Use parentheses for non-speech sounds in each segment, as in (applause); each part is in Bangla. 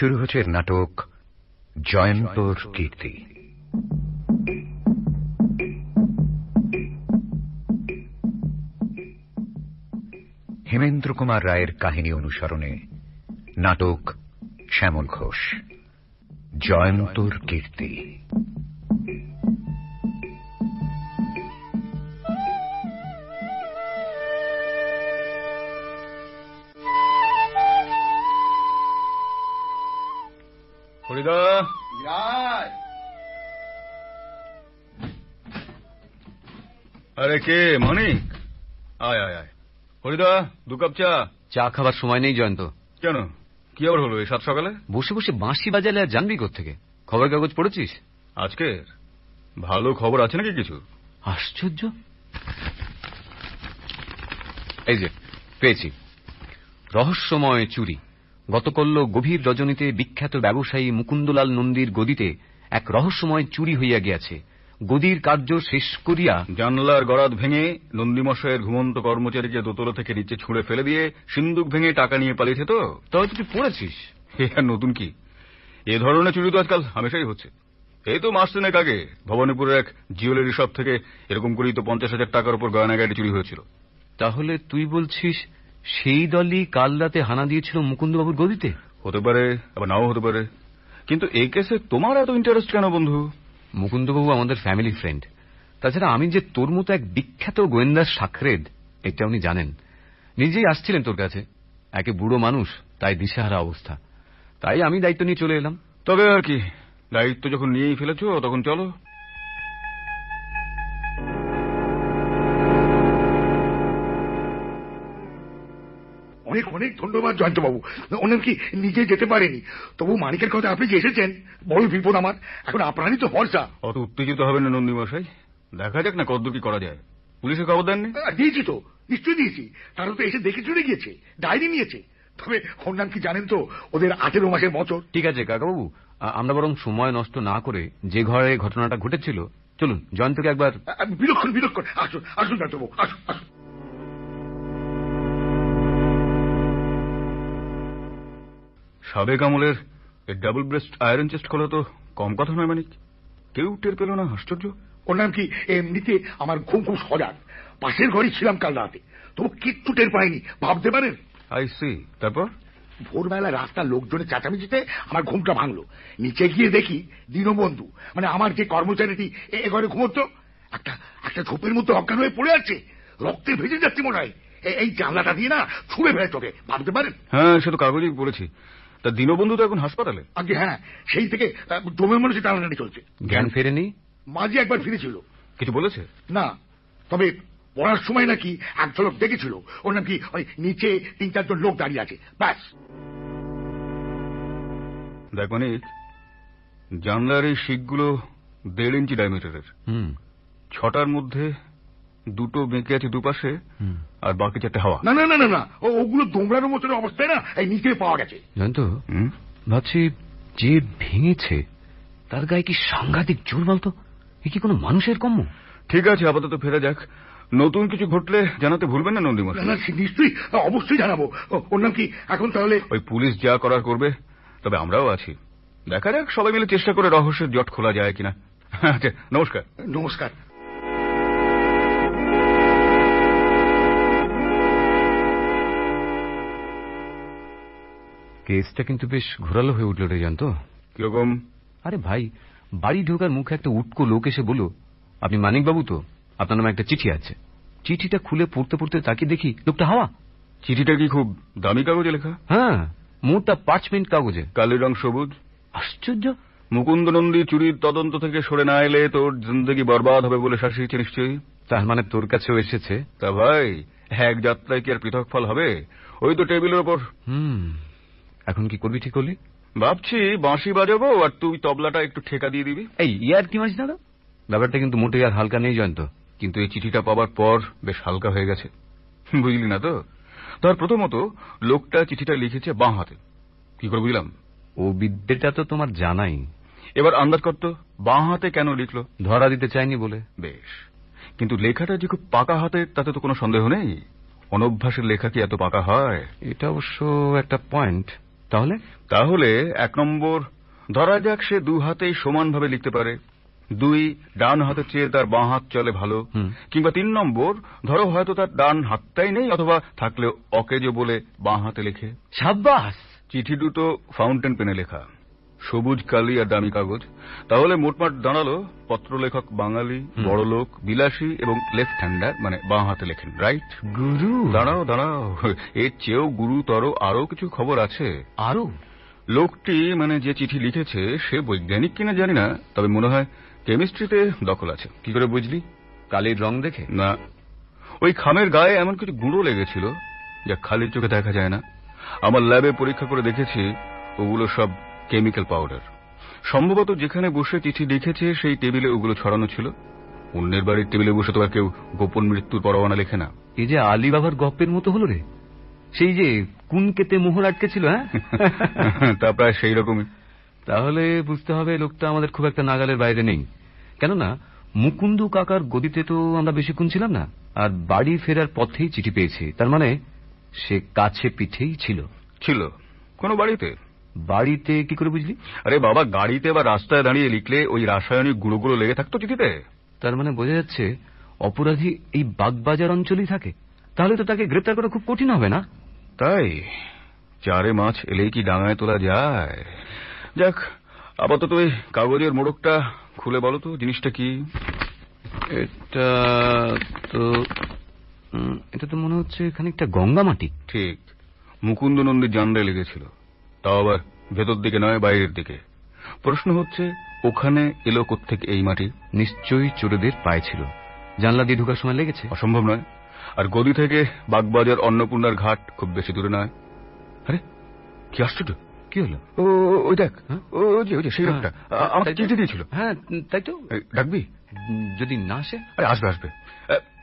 শুরু হচ্ছে নাটক জয়ন্তর কীর্তি। হেমেন্দ্র কুমার রায়ের কাহিনী অনুসরণে নাটক শ্যামল ঘোষ। জয়ন্তর কীর্তি। কে? মানিক? আয় আয় আয়। হরিদা দু কাপ চা। চা খাবার সময় নেই জয়ন্ত। কেন? কি আবার হলো এই সাত সকালে? বসে বসে বাঁশি বাজালে আর জানবি থেকে খবর কাগজ পড়েছিস? আজকের? ভালো খবর আছে নাকি কিছু? আশ্চর্য। এই যে পেয়েছি। রহস্যময় চুরি। গতকল্য গভীর রজনীতে বিখ্যাত ব্যবসায়ী মুকুন্দলাল নন্দীর গদিতে এক রহস্যময় চুরি হইয়া গিয়াছে। গদির কার্য শেষ করিয়া জানলার গরাদ ভেঙে নন্দীমশাইয়ের ঘুমন্ত কর্মচারীকে দোতলা থেকে নিচে ছুঁড়ে ফেলে দিয়ে সিন্দুক ভেঙে টাকা নিয়ে পালিয়েছে তো? তবে তুই পড়েছিস? এ আর নতুন কি? এ ধরনের চুরি তো আজকাল হামেশাই হচ্ছে। এই তো মাস তিনেক আগে ভবানীপুরের এক জুয়েলারি শপ থেকে এরকম করেই তো পঞ্চাশ হাজার টাকার উপর গয়না গাড়ি চুরি হয়েছিল। তাহলে তুই বলছিস সেই দলই কাল রাতে হানা দিয়েছিল মুকুন্দবাবুর গদিতে? হতে পারে আবার নাও হতে পারে। কিন্তু এই কেসে তোমার এত ইন্টারেস্ট কেন বন্ধু? মুকুন্দবাবু আমাদের ফ্যামিলি ফ্রেন্ড তাছাড়া আমি যে তোর মতো এক বিখ্যাত গোয়েন্দার সাক্ষরেদ এটা উনি জানেন। নিজেই আসছিলেন তোর কাছে। একে বুড়ো মানুষ, তাই দিশাহারা অবস্থা। তাই আমি দায়িত্ব নিয়ে চলে এলাম। তবে আর কি, দায়িত্ব যখন নিয়েই ফেলেছ, তখন চলো। অনেক অনেক ধন্যবাদ জয়ন্তবাবু। ওনার কি নিজে যেতে পারেনি? তবু মানিকের কথা আপনি যে এসেছেন বড় বিপদ আমার। এখন আপনারই তো ভরসা অত উত্তেজিত হবেন না নন্দী মশাই দেখা যাক না কতদূর কি করা যায়। পুলিশে খবর দেননি? দিয়েছি তো। নিশ্চয়ই দিয়েছি। তারা তো এসে দেখে চলে গিয়েছে ডায়েরি নিয়েছে। তবে ওর নাম কি জানেন তো ওদের আঠেরো মাসের বছর। ঠিক আছে কাকাবাবু। আমরা বরং সময় নষ্ট না করে যে ঘরে ঘটনাটা ঘটেছিল চলুন জয়ন্তকে একবার বিলক্ষণ বিলক্ষণ। আসুন আসুন জয়ন্তবাবু আসুন আসুন। সাবেক আমলের ডাবল ব্রেস্ট আয়রন চেস্ট খোলা তো কম কথা নয় মানিক। কেউ টের পেল না আশ্চর্য। ওর নাম কি? এমনিতে আমার ঘুম খুব সজাগ। পাশের ঘরে ছিলাম কাল রাতে। তবু কিচ্ছু টের পাইনি। ভাবতে পারেন? আই সি তারপর? ভোরবেলা রাস্তার লোকজনের চেঁচামেচিতে আমার ঘুমটা ভাঙলো। নিচে গিয়ে দেখি দীনবন্ধু মানে আমার যে কর্মচারীটি এ- ঘরে ঘুমতো। একটা একটা ঝোপের মধ্যে অজ্ঞান হয়ে পড়ে আছে। রক্তে ভেজে যাচ্ছে মনে হয়। এই জানলাটা দিয়ে না ছুঁড়ে ফেলে তোকে ভাবতে পারেন? হ্যাঁ সে তো কাগজেই বলেছি তা দীনবন্ধু তো এখন হাসপাতালে? আগে হ্যাঁ সেই থেকে দমের মানুষের টানাটানি চলছে। জ্ঞান ফেরেনি? মাঝে একবার ফিরেছিল। কিছু বলেছে? না তবে পড়ার সময় নাকি এক ঝলক দেখেছিল। ও নাকি ওই নিচে তিন চারজন লোক দাঁড়িয়ে আছে। ব্যাস। দেখ মানিক জানলার এই শিকগুলো দেড় ইঞ্চি ডায়ামিটারের হুম। ছটার মধ্যে দুটো বেঁকে আছে দুপাশে আর বাকি চারটে হাওয়া। না না না না না। ওগুলো দোমড়ানোর মতন অবস্থায় না এই নিচে পাওয়া গেছে। হুম? ভাবছি যে ভেঙেছে তার গায়ে কি সাংঘাতিক জোর বলতো? এ কি কোনো মানুষের কম্য ঠিক আছে আপাতত ফেরা যাক। নতুন কিছু ঘটলে জানাতে ভুলবেন না না নন্দীমশাই না নিশ্চয়ই অবশ্যই জানাব। ও- ওর নাম কি? এখন তাহলে ওই পুলিশ যা করার করবে তবে আমরাও আছি। দেখা যাক সবাই মিলে চেষ্টা করে রহস্যের জট খোলা যায় কিনা। আচ্ছা নমস্কার। নমস্কার। কেসটা কিন্তু বেশ ঘোরালো হয়ে উঠল রে জানতো। কীরকম? আরে ভাই বাড়ি ঢোকার মুখে একটা উটকো লোক এসে বলল আপনি মানিকবাবু তো? আপনার নামে একটা চিঠি আছে। চিঠিটা খুলে পড়তে পড়তে তাকিয়ে দেখি লোকটা হাওয়া। চিঠিটা কি খুব দামি কাগজে লেখা? হ্যাঁ মোটা পার্চমেন্ট কাগজে। কালির রং সবুজ? আশ্চর্য! মুকুন্দ নন্দী চুরির তদন্ত থেকে সরে না এলে তোর জিন্দগি বরবাদ হবে বলে শাসিয়েছে নিশ্চয়ই? তার মানে তোর কাছেও এসেছে? তা ভাই এক যাত্রায় কি আর পৃথক ফল হবে? ওই তো টেবিলের ওপর। হুম। এখন কি করবি ঠিক করলি? ভাবছি বাঁশি বাজাবো আর তুই তবলাটা একটু ঠেকা দিয়ে দিবি। এই ইয়ার কি মাস দাদা? ব্যাপারটা কিন্তু মোটেই আর হালকা নেই জয়ন্ত। কিন্তু এই চিঠিটা পাবার পর বেশ হালকা হয়ে গেছে। বুঝলি না তো? তার প্রথমত লোকটা চিঠিটা লিখেছে বাঁ হাতে। কি করে বুঝলাম? ও বিদ্যেটা তো তোমার জানাই। এবার আন্দাজ করতো বাঁ হাতে কেন লিখলো? ধরা দিতে চাইনি বলে। বেশ। কিন্তু লেখাটা যে খুব পাকা হাতে তাতে তো কোনো সন্দেহ নেই। অনভ্যাসের লেখা কি এত পাকা হয়? এটা অবশ্য একটা পয়েন্ট তাহলে? তাহলে এক নম্বর ধরা যাক সে দু হাতেই সমানভাবে লিখতে পারে। দুই ডান হাতের চেয়ে তার বাঁ হাত চলে ভালো। কিংবা তিন নম্বর ধরো হয়তো তার ডান হাতটাই নেই অথবা থাকলে অকেজো বলে বাঁ হাতে লেখে। সাব্বাস! চিঠি দুটো ফাউন্টেন পেনে লেখা। সবুজ কালি আর দামি কাগজ। তাহলে মোটমাট দাঁড়াল পত্রলেখক বাঙালি। বড়লোক বিলাসী এবং লেফট হ্যান্ডার মানে বাঁ হাতে লেখেন রাইট গুরু। দাঁড়াও দাঁড়াও এর চেয়েও গুরুতর আরও কিছু খবর আছে। আরও লোকটি মানে যে চিঠি লিখেছে সে বৈজ্ঞানিক কিনা জানি না তবে মনে হয় কেমিস্ট্রিতে দখল আছে। কি করে বুঝলি? কালির রং দেখে? না। ওই খামের গায়ে এমন কিছু গুঁড়ো লেগেছিল যা খালির চোখে দেখা যায় না। আমার ল্যাবে পরীক্ষা করে দেখেছি ওগুলো সব কেমিক্যাল পাউডার। সম্ভবত যেখানে বসে চিঠি লিখেছে সেই টেবিলে ওগুলো ছড়ানো ছিল। অন্যের বাড়ির টেবিলে বসে তো আর কেউ গোপন মৃত্যুর পরোয়ানা লেখে না। এই যে আলী বাবার গপ্পের মতো হলো রে। সেই যে কুন কেতে মোহর আটকে ছিল হ্যাঁ? তা প্রায় সেই রকমই। তাহলে বুঝতে হবে লোকটা আমাদের খুব একটা নাগালের বাইরে নেই। কেননা মুকুন্দু কাকার গদিতে তো আমরা বেশিক্ষণ ছিলাম না আর বাড়ি ফেরার পথেই চিঠি পেয়েছি। তার মানে সে কাছে পিঠেই ছিল। ছিল। কোনো বাড়িতে? বাড়িতে কি করে বুঝলি? আরে বাবা গাড়িতে বা রাস্তায় দাঁড়িয়ে লিখলে ওই রাসায়নিক গুঁড়োগুলো লেগে থাকতো চিঠিতে। তার মানে বোঝা যাচ্ছে অপরাধী এই বাগবাজার অঞ্চলেই থাকে। তাহলে তো তাকে গ্রেপ্তার করা খুব কঠিন হবে না? তাই? চারে মাছ এলেই কি ডাঙায় তোলা যায়? যাক আপাতত ওই কাগজের মোড়কটা খুলে বলো তো জিনিসটা কি? এটা তো এটা তো মনে হচ্ছে খানিকটা গঙ্গা মাটি। ঠিক। মুকুন্দ নন্দীর জানডায় লেগেছিল। তাও আবার ভেতর দিকে নয় বাইরের দিকে। প্রশ্ন হচ্ছে ওখানে এলো থেকে এই মাটি? নিশ্চয়ই চোরেদের পায়ে ছিল। জানলা দিয়ে ঢোকার সময় লেগেছে? অসম্ভব নয়। আর গদি থেকে বাগবাজার অন্নপূর্ণার ঘাট খুব বেশি দূরে নয়। আরে কি আশ্চর্য! কি হলো? ও ওই দেখ হ্যাঁ? ও ওই যে ওই যে সেই লোকটা। হ্যাঁ, আমাকে তাই চিঠি দিয়েছিল। হ্যাঁ তাই তো? ডাকবি? যদি না আসে? আরে আসবে আসবে।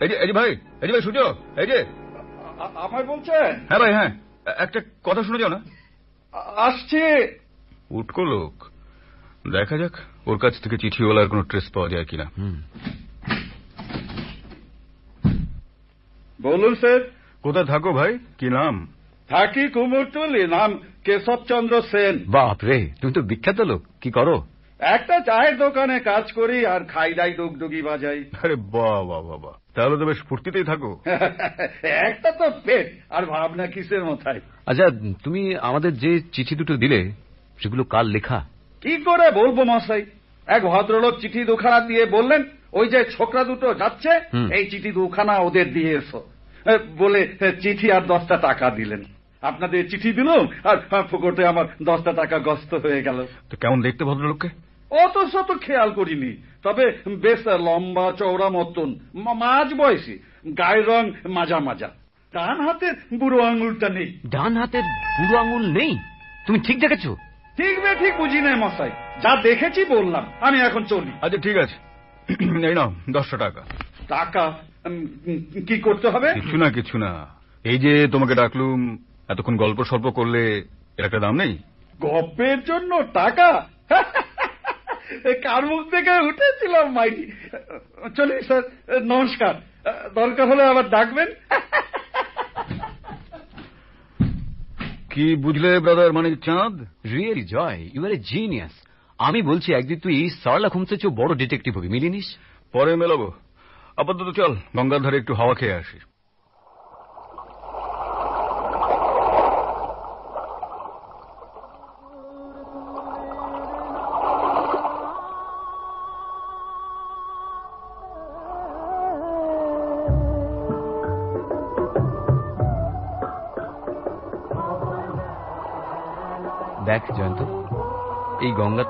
এই যে এই যে ভাই এই যে ভাই সূর্য এই যে। আমার বলছেন? হ্যাঁ ভাই হ্যাঁ। একটা কথা শুনে যাও না। আসছে। উটকো লোক। দেখা যাক ওর কাছ থেকে চিঠিওয়ালার কোনো ট্রেস পাওয়া যায় কিনা। বলুন স্যার। কোথায় থাকো ভাই? কি নাম? থাকি কুমোরটুলি নাম কেশবচন্দ্র সেন। বাপ রে তুমি তো বিখ্যাত লোক কি করো? একটা চায়ের দোকানে কাজ করি আর খাইদাই ডুগডুগি বাজাই। আরে বাহ বাহ বাহ। তাহলে তো বেশ ফুর্তিতেই থাকো। (laughs) একটা তো পেট আর ভাবনা কিসের মাথায়? আচ্ছা তুমি আমাদের যে চিঠি দুটো দিলে সেগুলো কাল লেখা? কি করে বলব মশাই এক ভদ্রলোক চিঠি দুখানা দিয়ে বললেন ওই যে ছোকরা দুটো যাচ্ছে এই চিঠি দুখানা ওদের দিয়ে এসো। বলে চিঠি আর দশটা টাকা দিলেন। আপনাদের চিঠি দিলাম আর ফুকটে আমার দশটা টাকা গস্ত হয়ে গেল। তো কেমন দেখতে ভদ্রলোককে? অত শত খেয়াল করিনি। তবে বেশ লম্বা চওড়া মতন মাঝ বয়সী গায়ের রং মাজা মাজা। ডান হাতের বুড়ো আঙুলটা নেই। ডান হাতের বুড়ো আঙুল নেই? তুমি ঠিক দেখেছ? ঠিক বে ঠিক বুঝি নাই মশাই। যা দেখেছি বললাম আমি এখন চলি। আচ্ছা ঠিক আছে। (clears throat) এই নাও দশটা টাকা। টাকা কি করতে হবে? কিছু না কিছু না। এই যে তোমাকে ডাকলুম এতক্ষণ গল্প সল্প করলে এর একটা দাম নেই? গপ্পের জন্য টাকা? (laughs) কার মুখ থেকে উঠেছিলাম মাইরি? চলি স্যার নমস্কার। দরকার হলে আবার ডাকবেন। কি বুঝলে ব্রাদার মানে চাঁদ really Joy you are a genius আমি বলছি একদিন তুই সারলা হোমসের চেয়েও বড় ডিটেকটিভ হবি মিলিয়ে নিস। পরে মেলাবো। আপাতত চল গঙ্গার ধারে একটু হাওয়া খেয়ে আসি।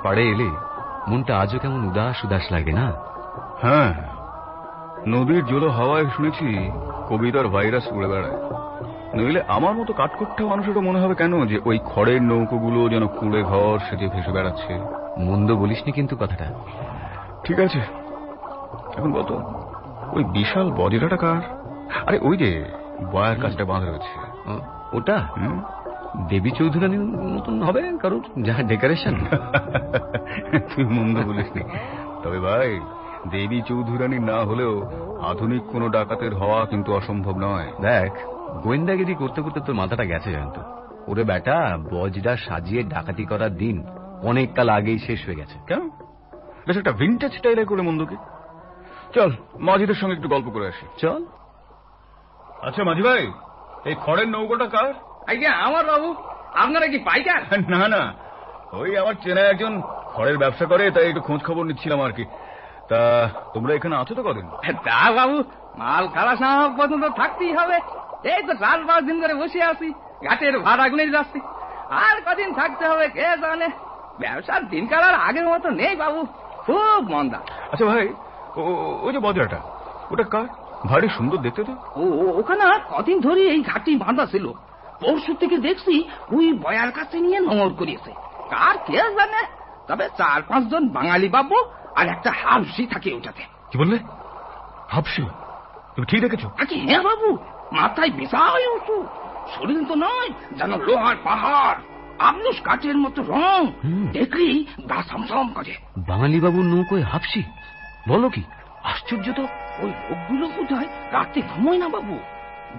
পাড়ে এলে মনটা আজও কেমন উদাস উদাস লাগে না? হ্যাঁ নদীর জলো হাওয়ায় শুনেছি কবিতার ভাইরাস উড়ে বেড়ায়। নইলে আমার মতো কাঠকুট্টা মানুষেরও মনে হবে কেন যে ওই খড়ের নৌকোগুলো যেন কুড়ে ঘর সেজে ভেসে বেড়াচ্ছে? মন্দ বলিসনি কিন্তু কথাটা। ঠিক আছে এখন বলতো ওই বিশাল বজরাটা কার? আরে ওই যে বয়ার কাজটা বাঁধা রয়েছে। ওটা? হুম? দেবী চৌধুরানীর মতন হবে কারোর? যা ডেকোরেশন তুই মন্দ বলিসনি। তবে ভাই দেবী চৌধুরানী না হলেও আধুনিক কোনো ডাকাতের হওয়া কিন্তু অসম্ভব নয়। দেখ গোয়েন্দাগিরি করতে করতে তোর মাথাটা গেছে জয়ন্ত ওরে বেটা বজরা সাজিয়ে ডাকাতি করার দিন অনেক কাল আগেই শেষ হয়ে গেছে। কেন? বেশ একটা ভিন্টেজ স্টাইলে করে মন্দকে চল মাঝিদের সঙ্গে একটু গল্প করে আসি। চল। আচ্ছা মাঝি ভাই এই খড়ের নৌকোটা কার? আজ্ঞা আমার বাবু আপনারা কি পাইকার? না না। ওই আমার চেনা একজন খড়ের ব্যবসা করে তাই একটু খোঁজ খবর নিচ্ছিলাম আর কি। তা তোমরা এখানে আছো তো কদিন? তা বাবু মাল খালাস না পর্যন্ত থাকতেই হবে। এই তো চার পাঁচ দিন ধরে বসে আছি ঘাটের ভাড়া গুনে যাচ্ছি। আর কদিন থাকতে হবে কে জানে? ব্যবসার দিনকাল আর আগের মতো নেই বাবু খুব মন্দা। আচ্ছা ভাই ওই যে বজরাটা ওটা কার? ভারী সুন্দর দেখতে তো। ও ওখানে কদিন ধরে এই ঘাটটি বাঁধা ছিল। পরশু থেকে দেখছি ওই বয়ার কাছে নিয়ে নোংর করিয়েছে। কার কে জানে? তবে চার পাঁচজন বাঙালি বাবু আর একটা হাফসি থাকে ওটাতে। কি বললে? হাফসি? তুমি ঠিক দেখেছ? আচ্ছা হ্যাঁ বাবু মাথায় বিশাল উঁচু। শরীর তো নয় যেন লোহার পাহাড়। আবলুস কাঠের মতো রং। হুম। দেখলেই গা সমসম করে। বাঙালি বাবুর নৌকোয় হাফসি? বলো কি? আশ্চর্য তো। ওই লোকগুলো বোধহয় রাতে ঘুমোয় না বাবু।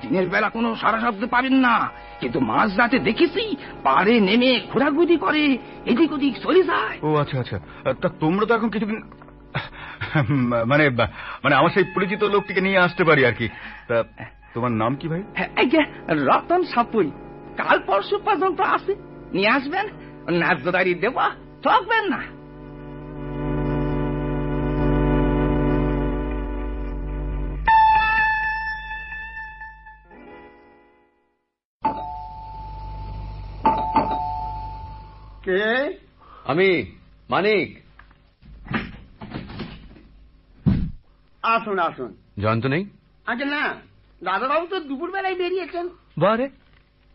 দিনের বেলা কোনো সারা শব্দ পাবেন না। কিন্তু মাঝ রাতে দেখেছি পাড়ে নেমে ঘোরাঘুরি করে এদিক ওদিক চলে যায়। ও আচ্ছা আচ্ছা। তা তোমরা তো এখন কিছুদিন মানে মানে আমার সেই পরিচিত লোকটিকে নিয়ে আসতে পারি আর কি। তা তোমার নাম কি ভাই? হ্যাঁ, রতন সাপুই। কাল পরশু পর্যন্ত আসে। নিয়ে আসবেন ন্যায্য দেবা ঠকবেন না। কে? আমি মানিক। আসুন আসুন। জয়ন্ত নেই? আচ্ছা না দাদাবাবু তো দুপুর বেলায় বেরিয়েছেন বারে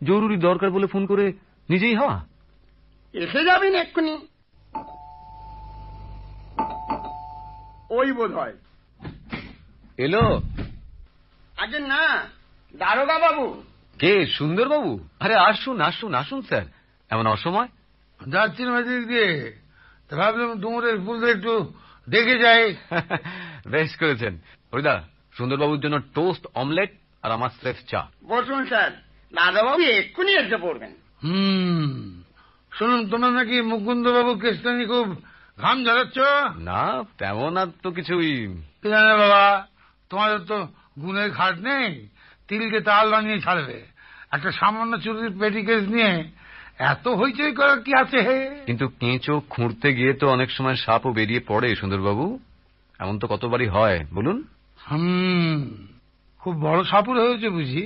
জরুরি দরকার বলে ফোন করে নিজেই হওয়া? এসে যাবেন এক্ষুনি। ওই বোধ হয় এলো? আচ্ছা না দারোগা বাবু কে সুন্দর বাবু আরে আসুন আসুন আসুন স্যার। এমন অসময়? যাচ্ছিলাম এদিক দিয়ে। তা ভাবলাম ডুমুরের ফুলটা একটু দেখে যাই। (laughs) বেশ করেছেন। হরিদা সুন্দরবাবুর জন্য টোস্ট অমলেট আর আমার স্রেফ চা। বসুন স্যার। দাদাবাবু এক্ষুনি এসে পড়বেন। হুম। শুনুন তোমরা নাকি মুকুন্দ বাবু কেসটা নিয়ে খুব ঘাম ঝরাচ্ছ? না তেমন আর তো কিছুই। জানে বাবা তোমাদের তো গুণের ঘাট নেই। তিলকে তাল বানিয়ে ছাড়বে। একটা সামান্য চুরির পেটি কেস নিয়ে এত হইচই করার কি আছে হে? কিন্তু কেঁচো খুঁড়তে গিয়ে তো অনেক সময় সাপও বেরিয়ে পড়ে সুন্দরবাবু। এমন তো কতবারই হয় বলুন। হুম খুব বড় সাপুর হয়েছে বুঝি।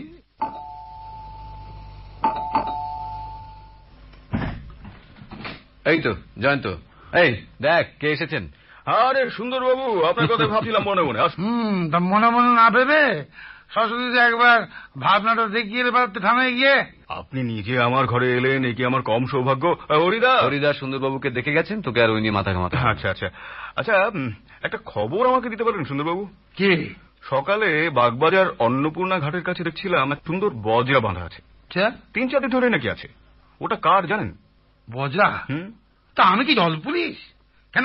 এই তো জয়ন্ত এই দেখ কে এসেছেন? আরে সুন্দর বাবু আপনার কথা ভাবছিলাম মনে মনে। হুম তা মনে মনে না ভেবে সরস্বতীতে একবার ভাবনাটা দেখিয়ে পারতে থামে গিয়ে। আপনি নিজে আমার ঘরে এলেন এ কি আমার কম সৌভাগ্য? হরিদা! হরিদা সুন্দরবাবুকে দেখে গেছেন? তোকে আর ওই নিয়ে মাথা ঘামাতে আচ্ছা আচ্ছা। আচ্ছা একটা খবর আমাকে দিতে পারেন সুন্দরবাবু? কি? সকালে বাগবাজার অন্নপূর্ণা ঘাটের কাছে দেখছিলাম এক সুন্দর বজরা বাঁধা আছে। আচ্ছা। তিন চার দিন ধরে নাকি আছে। ওটা কার জানেন? বজরা? হুম? তা আমি কি জল পুলিশ? কেন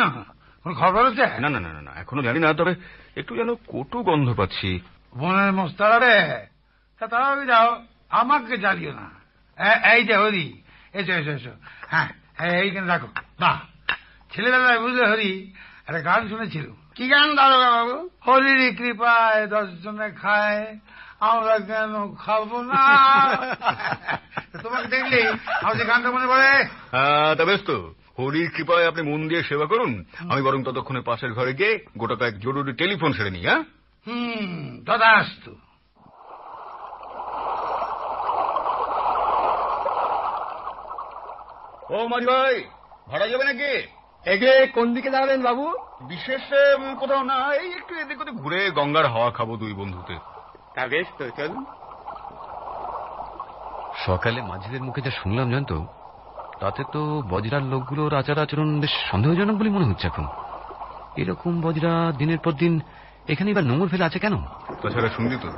খবর আছে? না না না না, না এখনও জানি না তবে একটু যেন কটু গন্ধ পাচ্ছি। বনের মস্তারা রে তা তাড়াতাড়ি যাও আমাকে জ্বালিও না। এই যে হরি এসো এসো এসো। হ্যাঁ এই- এইখানে রাখো। বাহ ছেলেবেলায় বুঝলে হরি একটা গান শুনেছিল। কি গান দারোগা বাবু হরির কৃপায় দশ জনে খায় আমরা কেন খাব না? (laughs) তোমাকে দেখলি আমার যে গানটা মনে পড়ে? হ্যাঁ, তা বেশ তো। হরির কৃপায় আপনি মন দিয়ে সেবা করুন। আমি বরং ততক্ষণে পাশের ঘরে গিয়ে গোটা কয়েক জরুরি টেলিফোন সেরে নিই হ্যাঁ? ও মাঝি ভাই ভাড়া যাবে নাকি? এগে কোন দিকে যাবেন বাবু? বিশেষ উম, কোথাও না এই একটু এদিক ওদিক ঘুরে গঙ্গার হাওয়া খাব দুই বন্ধুতে। তা বেশ তো চলুন। সকালে মাঝিদের মুখে যা শুনলাম জয়ন্ত তাতে তো বজরার লোকগুলোর আচার আচরণ বেশ সন্দেহজনক বলে মনে হচ্ছে এখন। এরকম বজরা দিনের পর দিন এখানে এবার নোংর ফেলে আছে কেন? তাছাড়া শুনলি তো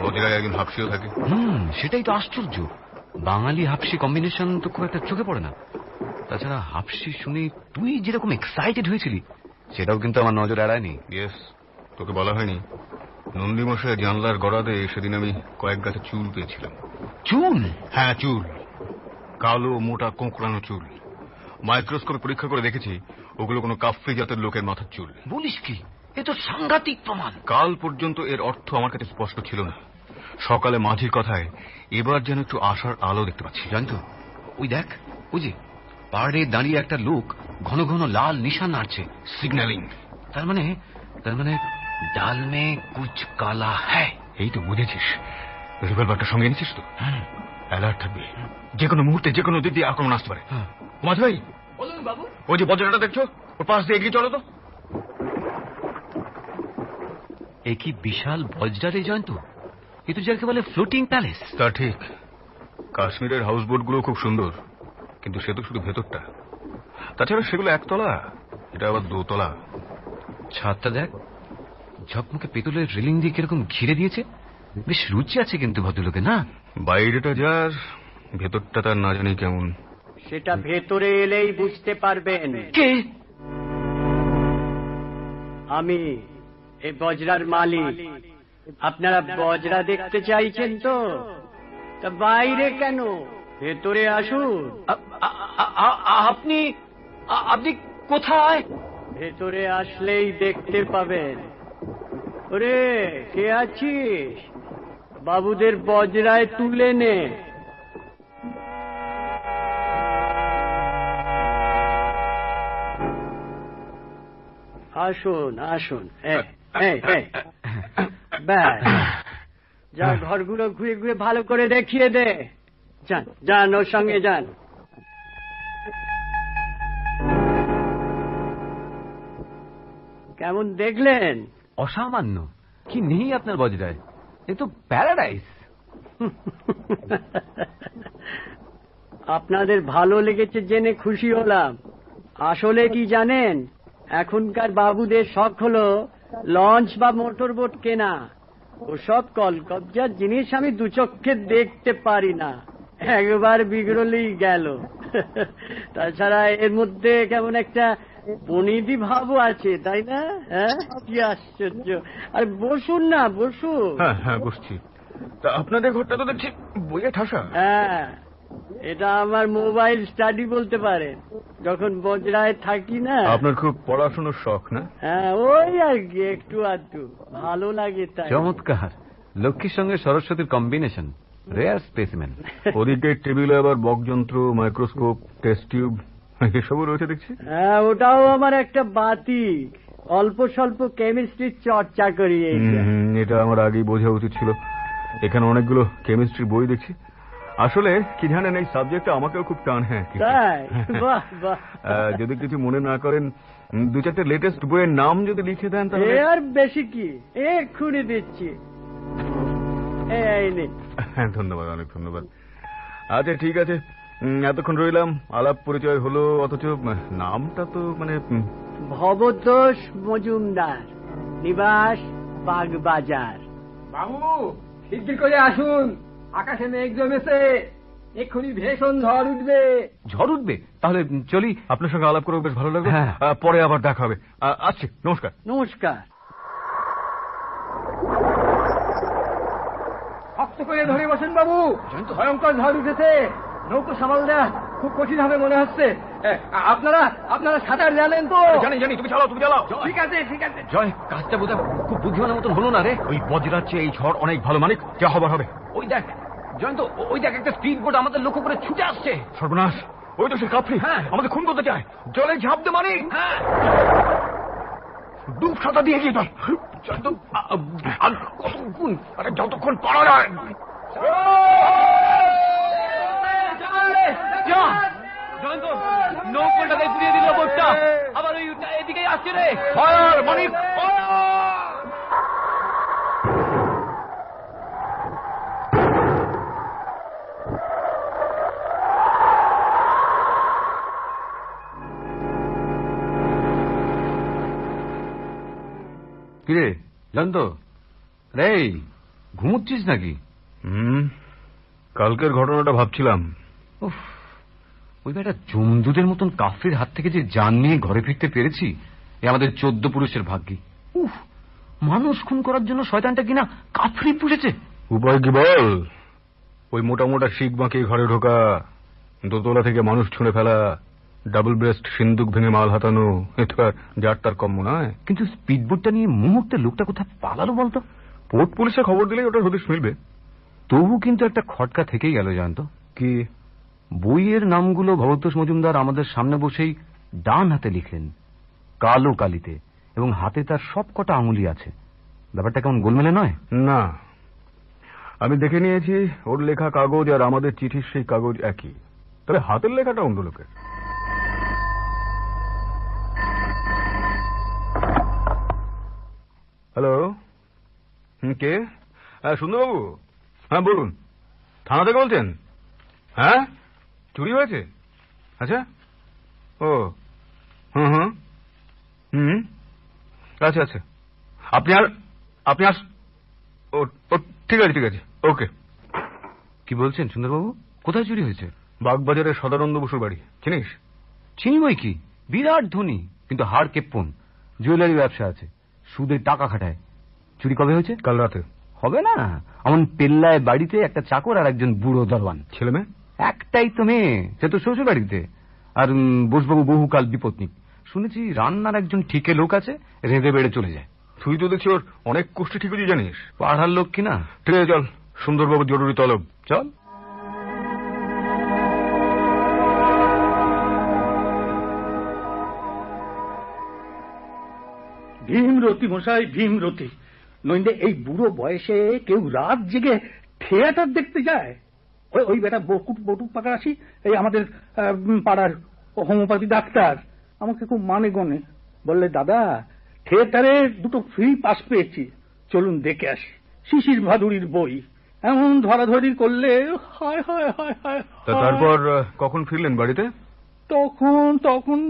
বজরায় একজন হাফসিও থাকে। হুম সেটাই তো আশ্চর্য। বাঙালি হাফসি কম্বিনেশন তো খুব একটা চোখে পড়ে না। তাছাড়া হাফসি শুনে তুই যেরকম এক্সাইটেড হয়েছিলি সেটাও কিন্তু আমার নজর এড়ায়নি। ইয়েস তোকে বলা হয়নি। নন্দী মশাই জানলার গড়াতে সেদিন আমি কয়েক গাছে চুল পেয়েছিলাম। চুল? হ্যাঁ চুল। কালো মোটা কোঁকড়ানো চুল। মাইক্রোস্কোপ পরীক্ষা করে দেখেছি ওগুলো কোনো কাফ্রি জাতের লোকের মাথার চুল। বলিস কি? এ তো সাংঘাতিক প্রমাণ। কাল পর্যন্ত এর অর্থ আমার কাছে স্পষ্ট ছিল না। সকালে মাঝির কথায় এবার যেন একটু আশার আলো দেখতে পাচ্ছি জানতো ওই দেখ ওই যে পাহাড়ে দাঁড়িয়ে একটা লোক ঘন ঘন লাল নিশান নাড়ছে সিগন্যালিং। তার মানে তার মানে ডাল মে কুচ কালা হ্যায়। এই তো বুঝেছিস। রিভলভারটা সঙ্গে এনেছিস তো? হ্যাঁ। অ্যালার্ট থাকবে। যে কোনো মুহূর্তে যে কোনো দিক দিয়ে আক্রমণ আসতে পারে। হ্যাঁ। মাঝ ভাই! বলুন বাবু। ওই যে বজ্রটা দেখছ? ওর পাশ দিয়ে এগিয়ে চলো তো। এ কি বিশাল বজ্রারে জয়ন্ত? এ তো যাকে বলে ফ্লোটিং প্যালেস তা ঠিক। কাশ্মীরের হাউস বোটগুলো খুব সুন্দর কিন্তু সে তো শুধু ভেতরটা। তাছাড়া সেগুলো একতলা এটা আবার দোতলা। ছাদটা দেখ ঝকমকে পেতলের রেলিং দিয়ে কীরকম ঘিরে দিয়েছে। বেশ রুচি আছে কিন্তু ভদ্রলোকে না? বাইরেটা যার ভেতরটা তার না জানি কেমন। সেটা ভেতরে এলেই বুঝতে পারবেন। কে? আমি এই বজরার মালিক। আপনারা বজরা দেখতে চাইছেন তো? তা বাইরে কেন? ভেতরে আসুন। আপনি আপনি কোথায়? ভেতরে আসলেই দেখতে পাবেন। ওরে কে আছিস? বাবুদের বজরায় তুলে নে। আসুন আসুন এই। ব্যাস। যা ঘরগুলো ঘুরে ঘুরে ভালো করে দেখিয়ে দে। যান যান ওর সঙ্গে যান। কেমন দেখলেন? অসামান্য। কি নেই আপনার বজরায়? এ তো প্যারাডাইস। আপনাদের ভালো লেগেছে জেনে খুশি হলাম। আসলে কি জানেন? এখনকার বাবুদের শখ হলো লঞ্চ বা মোটর বোট কেনা। ওসব কলকবজার জিনিস আমি দু চক্ষে দেখতে পারি না। একবার বিগড়লেই গেল। তাছাড়া এর মধ্যে কেমন একটা বনিদি ভাবও আছে তাই না? হ্যাঁ? কি আশ্চর্য। আর বসুন না বসুন। হ্যাঁ হ্যাঁ বসছি। তা আপনাদের ঘরটা তো দেখছি বইয়ে ঠাসা। হ্যাঁ। এটা আমার মোবাইল স্টাডি বলতে পারেন যখন বজরায় থাকি না আপনার খুব পড়াশোনার শখ না? হ্যাঁ ওই আর কি একটু আধটু। ভালো লাগে তাই। চমৎকার। লক্ষ্মীর সঙ্গে সরস্বতীর কম্বিনেশন রেয়ার স্পেসিমেন ওদিকে টেবিলে আবার বকযন্ত্র মাইক্রোস্কোপ টেস্ট টিউব এসবও রয়েছে দেখছি? হ্যাঁ ওটাও আমার একটা বাতি। অল্প স্বল্প কেমিস্ট্রির চর্চা করি এটা আমার আগেই বোঝা উচিত ছিল। এখানে অনেকগুলো কেমিস্ট্রি বই দেখছি। আসলে কি জানেন এই সাবজেক্টটা আমাকেও খুব টান হ্যাঁ তাই? বাহ বাহ। (laughs) যদি কিছু মনে না করেন দু চারটে লেটেস্ট বইয়ের নাম যদি লিখে দেন তাহলে আর বেশি কি? এক্ষুনি দিচ্ছি। হ্যাঁ ধন্যবাদ অনেক ধন্যবাদ। আচ্ছা ঠিক আছে। এতক্ষণ রইলাম। আলাপ পরিচয় হলো অথচ নামটা তো মানে উম, ভবতোষ মজুমদার নিবাস বাগবাজার। বাবু শিগগির করে আসুন। আকাশে মেঘ জমেছে এক্ষুনি ভীষণ ঝড় উঠবে। ঝড় উঠবে? তাহলে চলি আপনার সঙ্গে আলাপ করে বেশ ভালো লাগবে হ্যাঁ। পরে আবার দেখা হবে। আচ্ছা আসছি নমস্কার। নমস্কার। শক্ত করে ধরে বসেন বাবু। ভয়ঙ্কর ঝড় উঠেছে। নৌকো সামাল দেওয়া খুব কঠিন হবে মনে হচ্ছে। আপনারা আপনারা সাঁতার জানেন তো? জানি জানি তুমি চালাও তুমি চালাও। ঠিক আছে ঠিক আছে। জয় কাজটা বোধহয় খুব বুদ্ধিমানের মতন হলো না রে। ওই বজ্রার চেয়ে এই ঝড় অনেক ভালো মালিক যা হবার হবে। ওই দেখ জয়ন্ত ওই দেখ একটা স্পিড বোট আমাদের লক্ষ্য করে ছুটে আসছে। সর্বনাশ ওই তো সে কাপড়ি হ্যাঁ। আমাদের খুন করতে চায়। জলে ঝাঁপ দে মানিক হ্যাঁ। ডুব সাঁতা দিয়ে গিয়ে চল। চল তো, আ- আ- আর কতক্ষণ? আরে যতক্ষণ পারা যায়। জয়ন্ত নৌকোটাকে ঘুরিয়ে দিল বোটটা। আবার ওই এদিকে আসছে রে। ফায়ার মানিক কিরে জয়ন্ত রে ঘুমুচ্ছিস নাকি? হুম কালকের ঘটনাটা ভাবছিলাম। উফ ওই বেটা জমদুদের মতন কাফরির হাত থেকে যে জান নিয়ে ঘরে ফিরতে পেরেছি এ আমাদের চোদ্দ পুরুষের ভাগ্যি। উফ মানুষ খুন করার জন্য শয়তানটা কিনা কাফরি পুষেছে। উপায় কি বল? ওই মোটা মোটা শিখ বাঁকে ঘরে ঢোকা দোতলা থেকে মানুষ ছুঁড়ে ফেলা ডাবল ব্রেস্ট সিন্দুক ভেঙে মাল হাতানো এ তো আর যার তার কম্য নয়। কিন্তু স্পিডবোটটা নিয়ে মুহূর্তে লোকটা কোথায় পালালো বলতো? পোর্ট পুলিশে খবর দিলেই ওটা হদিশ মিলবে। তবু কিন্তু একটা খটকা থেকেই গেল জানতো। কি? বইয়ের নামগুলো ভরতোষ মজুমদার আমাদের সামনে বসেই ডান হাতে লিখলেন, কালো কালিতে, এবং হাতে তার সব কটা আঙুলি আছে। ব্যাপারটা কেমন গোলমেলে নয়? না। আমি দেখে নিয়েছি, ওর লেখা কাগজ আর আমাদের চিঠির সেই কাগজ একই। তবে হাতের লেখাটা অন্য লোকের। হ্যালো? কে? হ্যাঁ সুন্দরবাবু? হ্যাঁ বলুন। থানা থেকে বলছেন? হ্যাঁ? চুরি হয়েছে? আচ্ছা। ও। হুম হুম। হুম। আচ্ছা আচ্ছা। আপনি আর আপনি আর ও ঠিক আছে ঠিক আছে। ওকে। কি বলছেন সুন্দরবাবু? কোথায় চুরি হয়েছে? বাগবাজারের সদানন্দ বসুর বাড়ি। চিনিস? চিনি বই কি? বিরাট ধনী কিন্তু হাড় কেপ্পন। জুয়েলারি ব্যবসা আছে। সুদে টাকা খাটায়। চুরি কবে হয়েছে? কাল রাতে। হবে না। এমন পেল্লায় বাড়িতে একটা চাকর আর একজন বুড়ো দরবান। ছেলে মেয়ে? একটাই তো মেয়ে সে তো শ্বশুর বাড়িতে আর বসবাবু বহুকাল বিপত্নিক শুনেছি রান্নার একজন ঠিকে লোক আছে রেঁধে বেড়ে চলে যায়। তুই তো দেখছি ওর অনেক কোষ্ঠী ঠিকই জানিস? পাড়ার লোক কিনা ঠিক আছে চল। সুন্দরবাবু জরুরি তলব। চল। ভীমরতি মশাই ভীমরতি। নইলে এই বুড়ো বয়সে কেউ রাত জেগে থিয়েটার দেখতে যায়? ওই ওই বেটা বকুট বটুক পাকা আসি এই আমাদের পাড়ার হোমিওপ্যাথি ডাক্তার। আমাকে খুব মানে গনে বললে দাদা থিয়েটারে দুটো ফ্রি পাস পেয়েছি। চলুন দেখে আসি। শিশির ভাদুরীর বই। এমন ধরাধরি করলে হায় হায় হায় হায় তারপর কখন ফিরলেন বাড়িতে? তখন তখন